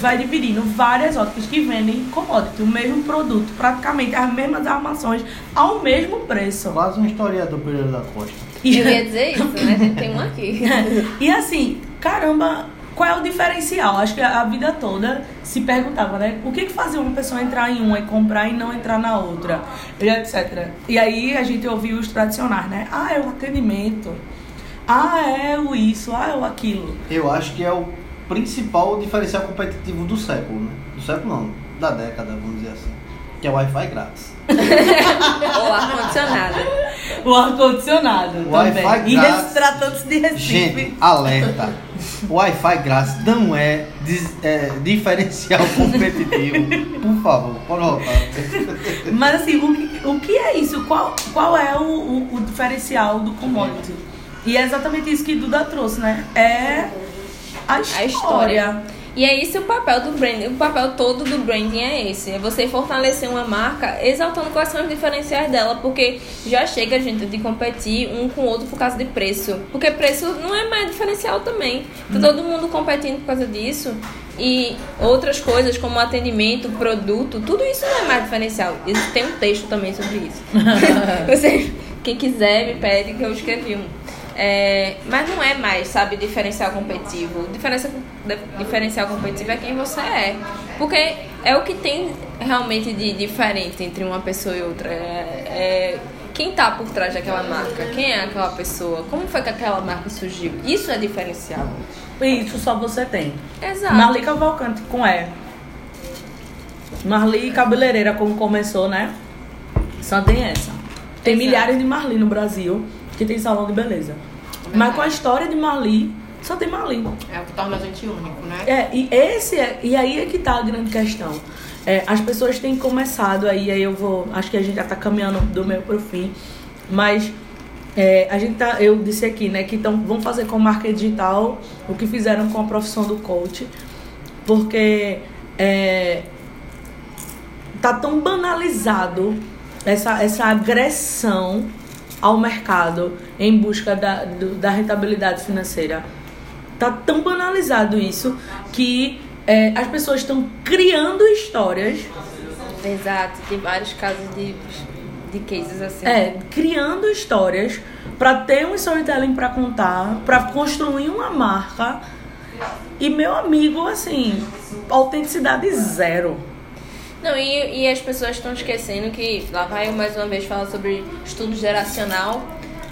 vai dividindo várias óticas que vendem commodity, o mesmo produto, praticamente as mesmas armações ao mesmo preço. Quase um historiador Pereira da Costa. E, Eu ia dizer isso, né? A gente tem um aqui. e assim, caramba, qual é o diferencial? Acho que a vida toda se perguntava, né? O que, que fazia uma pessoa entrar em uma e comprar e não entrar na outra? E etc. E aí a gente ouviu os tradicionais, né? Ah, é o atendimento. Ah, é o isso. Ah, é o aquilo. Eu acho que é o principal diferencial competitivo do século, né? Do século não, da década, vamos dizer assim. Que é o Wi-Fi grátis. Ou ar-condicionado. O ar-condicionado Wi-Fi também. E grátis. tratando-se de Recife. Gente, alerta. O Wi-Fi grátis não é, é diferencial competitivo. Por favor, pode voltar. Mas assim, o que, o que é isso? Qual, qual é o, o, o diferencial do commodity? E é exatamente isso que Duda trouxe, né? É a história. A história. E é esse o papel do branding. O papel todo do branding é esse. É você fortalecer uma marca exaltando quais são os diferenciais dela. Porque já chega, gente, de competir um com o outro por causa de preço. Porque preço não é mais diferencial também. Tá todo mundo competindo por causa disso. E outras coisas como atendimento, produto, tudo isso não é mais diferencial. Isso tem um texto também sobre isso. Você, quem quiser me pede que eu escrevi um. É, mas não é mais, sabe, diferencial competitivo. Diferença, diferencial competitivo é quem você é. Porque é o que tem realmente de diferente entre uma pessoa e outra. É, é quem tá por trás daquela marca, quem é aquela pessoa, como foi que aquela marca surgiu. Isso é diferencial. Isso só você tem. Exato. Marli Cavalcante com E. Marli Cabeleireira, como começou, né? Só tem essa. Tem Exato. milhares de Marli no Brasil que tem salão de beleza. Mas com a história de Marli, só tem Marli. É o que torna a gente único, né? É, e esse é, e aí é que tá a grande questão. É, as pessoas têm começado aí, aí eu vou, acho que a gente já tá caminhando do meio pro fim, mas é, a gente tá, eu disse aqui, né, que então vão fazer com marca digital o que fizeram com a profissão do coach, porque é, tá tão banalizado essa, essa agressão ao mercado em busca da, do- da rentabilidade financeira. Tá tão banalizado isso que é, as pessoas estão criando histórias, Exato. Tem vários casos de, de cases assim. é, criando histórias para ter um storytelling para contar, para construir uma marca. E meu amigo, assim, autenticidade zero. Não, e, e as pessoas estão esquecendo que. Lá vai eu mais uma vez falar sobre estudo geracional.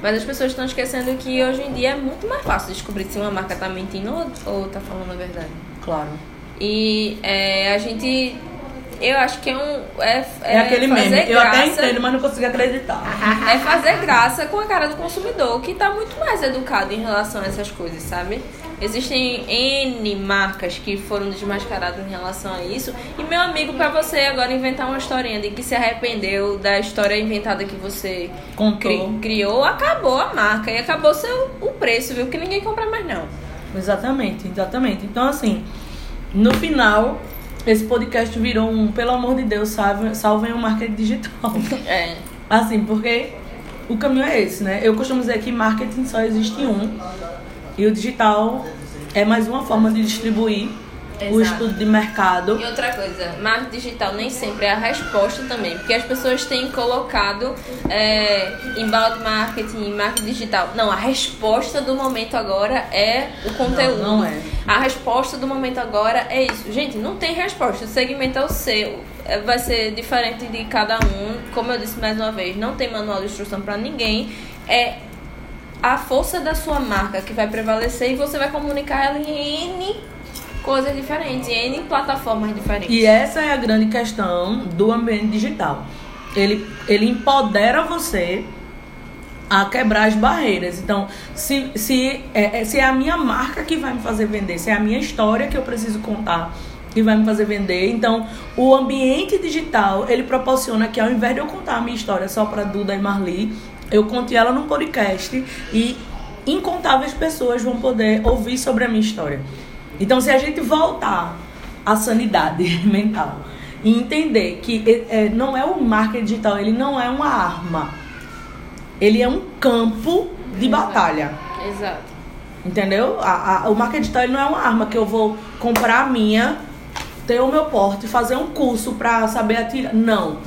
Mas as pessoas estão esquecendo que hoje em dia é muito mais fácil descobrir se uma marca tá mentindo ou, ou tá falando a verdade. Claro. E é, a gente. Eu acho que é um. É, É, aquele fazer meme. Eu até graça- entendo, mas não consigo acreditar. É fazer graça com a cara do consumidor, que tá muito mais educado em relação a essas coisas, sabe? Existem N marcas que foram desmascaradas em relação a isso. E meu amigo, pra você agora inventar uma historinha de que se arrependeu da história inventada que você cri- criou, acabou a marca e acabou seu, o preço, viu? Que ninguém compra mais não. Exatamente, exatamente. Então, assim, no final, esse podcast virou um, pelo amor de Deus, salve, salvem o marketing digital. É. Assim, porque o caminho é esse, né? Eu costumo dizer que marketing só existe um. E o digital é mais uma forma de distribuir o Exato. estudo de mercado. E outra coisa, marketing digital nem sempre é a resposta também, porque as pessoas têm colocado é, inbound marketing, marketing digital. Não, a resposta do momento agora é o conteúdo. Não, não é. A resposta do momento agora é isso. Gente, não tem resposta. O segmento é o seu. É, Vai ser diferente de cada um. Como eu disse mais uma vez, não tem manual de instrução para ninguém. É a força da sua marca que vai prevalecer e você vai comunicar ela em N coisas diferentes, em N plataformas diferentes. E essa é a grande questão do ambiente digital. Ele, ele empodera você a quebrar as barreiras. Então, se, se, é, é- se é a minha marca que vai me fazer vender, se é a minha história que eu preciso contar que vai me fazer vender, então o ambiente digital ele proporciona que ao invés de eu contar a minha história só para Duda e Marli, eu conte ela num podcast e incontáveis pessoas vão poder ouvir sobre a minha história. Então, se a gente voltar à sanidade mental e entender que é, é, não é o marketing digital, ele não é uma arma, ele é um campo de batalha. Exato. Entendeu? A, a- o marketing digital não é uma arma que eu vou comprar a minha, ter o meu porte, fazer um curso pra saber atirar. Não.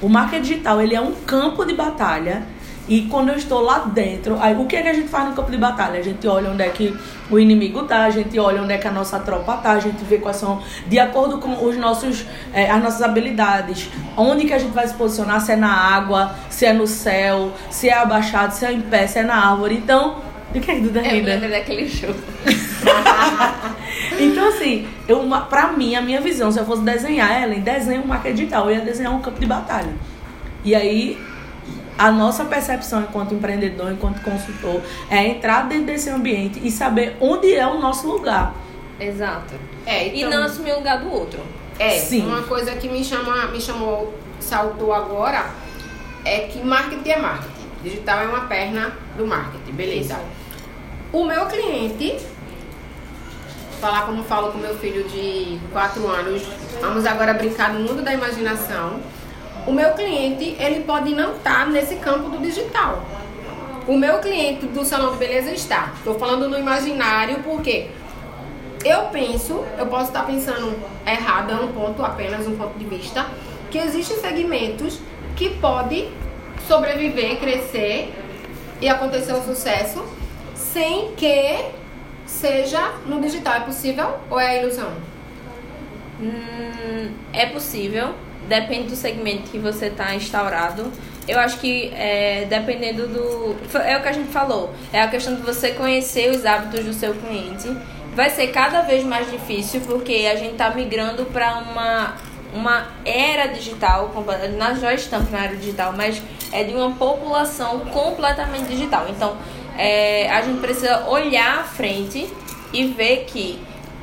O marketing digital ele é um campo de batalha. E quando eu estou lá dentro, aí o que, é que a gente faz no campo de batalha? A gente olha onde é que o inimigo tá, a gente olha onde é que a nossa tropa tá, a gente vê quais são, de acordo com os nossos, eh, as nossas habilidades, onde que a gente vai se posicionar, se é na água, se é no céu, se é abaixado, se é em pé, se é na árvore. Então, que é que Duda Eu me ainda? lembro daquele jogo. Então, assim, eu, pra mim, a minha visão, se eu fosse desenhar ela em desenho um marketing digital, eu ia desenhar um campo de batalha. E aí, a nossa percepção enquanto empreendedor, enquanto consultor, é entrar dentro desse ambiente e saber onde é o nosso lugar. Exato. É, E então, não assumir o lugar do outro. É, Sim. uma coisa que me, chama, me chamou, saltou agora, é que marketing é marketing. Digital é uma perna do marketing, beleza. O meu cliente, falar como falo com meu filho de 4 anos, vamos agora brincar no mundo da imaginação. O meu cliente, ele pode não estar nesse campo do digital. O meu cliente do salão de beleza está. Estou falando no imaginário porque eu penso, eu posso estar pensando errado, é um ponto apenas, um ponto de vista, que existem segmentos que podem sobreviver, crescer e acontecer o sucesso sem que seja no digital. É possível ou é ilusão? Hum, é possível, depende do segmento que você está instaurado. Eu acho que é, dependendo do. É o que a gente falou, é a questão de você conhecer os hábitos do seu cliente. Vai ser cada vez mais difícil porque a gente está migrando para uma, uma era digital. Nós já estamos na era digital, mas é de uma população completamente digital. Então é, a gente precisa olhar à frente e ver que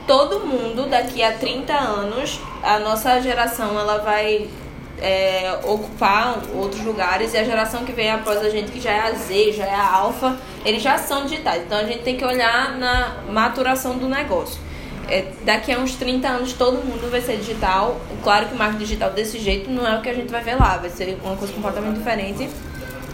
todo mundo daqui a 30 anos, a nossa geração ela vai é, ocupar outros lugares e a geração que vem após a gente, que já é a Z, já é a Alfa, eles já são digitais. Então a gente tem que olhar na maturação do negócio. É, daqui a uns 30 anos todo mundo vai ser digital. Claro que o marketing digital desse jeito não é o que a gente vai ver lá, vai ser uma coisa completamente diferente.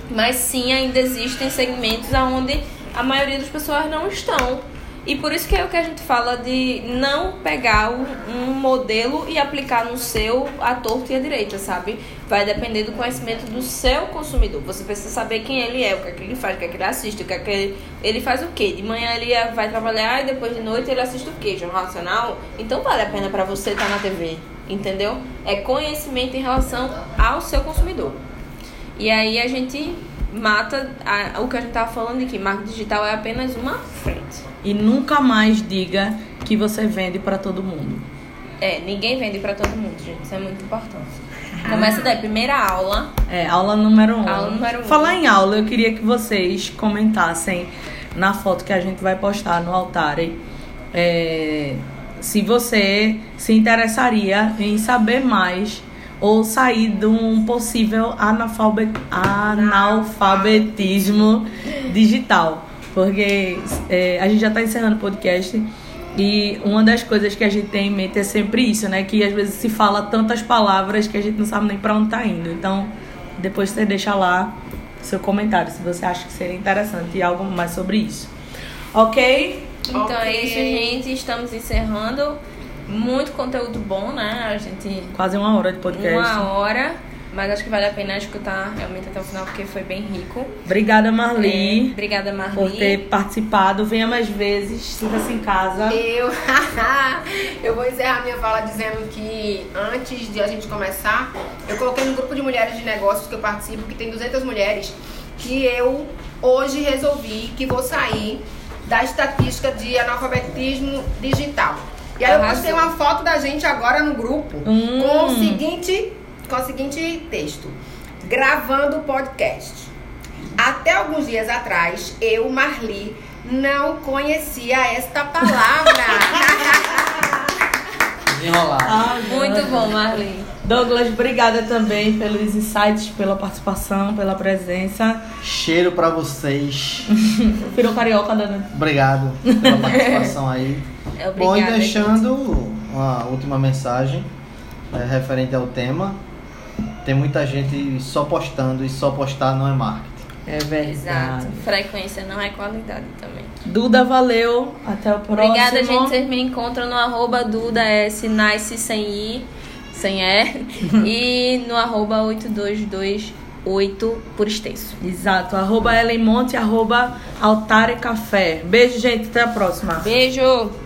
Mas sim, ainda existem segmentos onde a maioria das pessoas não estão. E por isso que é o que a gente fala de não pegar um, modelo e aplicar no seu à torta e à direita, sabe? Vai depender do conhecimento do seu consumidor. Você precisa saber quem ele é, o que é que ele faz, o que é que ele assiste, o que é que ele, ele faz o quê? De manhã ele vai trabalhar e depois de noite ele assiste o quê? Jornal Nacional? Então vale a pena pra você estar na TV, entendeu? É conhecimento em relação ao seu consumidor. E aí a gente mata a- o que a gente tava falando de que marketing digital é apenas uma frente. E nunca mais diga que você vende pra todo mundo. É, ninguém vende pra todo mundo, gente. Isso é muito importante. Começa daí, primeira aula. É, aula número um. Aula número um. Falar em aula, eu queria que vocês comentassem na foto que a gente vai postar no Altare. é, se você se interessaria em saber mais ou sair de um possível analfabe- analfabetismo digital. Porque é, a gente já está encerrando o podcast e uma das coisas que a gente tem em mente é sempre isso, né? Que às vezes se fala tantas palavras que a gente não sabe nem para onde tá indo. Então, depois você deixa lá seu comentário se você acha que seria interessante e algo mais sobre isso. Ok? Então é Ok. isso, gente. Estamos encerrando. Muito conteúdo bom, né? A gente. Quase uma hora de podcast. Uma hora. Mas acho que vale a pena escutar realmente até o final, porque foi bem rico. Obrigada, Marli. É, obrigada, Marli. Por ter participado. Venha mais vezes. Sinta-se em casa. Eu, eu vou encerrar minha fala dizendo que antes de a gente começar, eu coloquei no grupo de mulheres de negócios que eu participo, que tem 200 mulheres, que eu hoje resolvi que vou sair da estatística de analfabetismo digital. E aí eu Arrasou. postei uma foto da gente agora no grupo Hum. com o seguinte, com o seguinte texto: gravando o podcast. Até alguns dias atrás, eu, Marli, não conhecia esta palavra. Desenrolar. Ah, Muito bom, Marli. Douglas, obrigada também pelos insights, pela participação, pela presença. Cheiro pra vocês. Virou carioca, Dana. Obrigado pela participação aí. É, Bom, e deixando uma última mensagem é, referente ao tema. Tem muita gente só postando e só postar não é marketing. É verdade. Exato. Frequência não é qualidade também. Duda, valeu. Até o próximo. Obrigada, gente. Vocês me encontram no arroba Duda S Nice sem I, sem E. e no arroba 8228 por extenso. Exato. Arroba Ellen Monte, arroba Altare Café. Beijo, gente. Até a próxima. Beijo!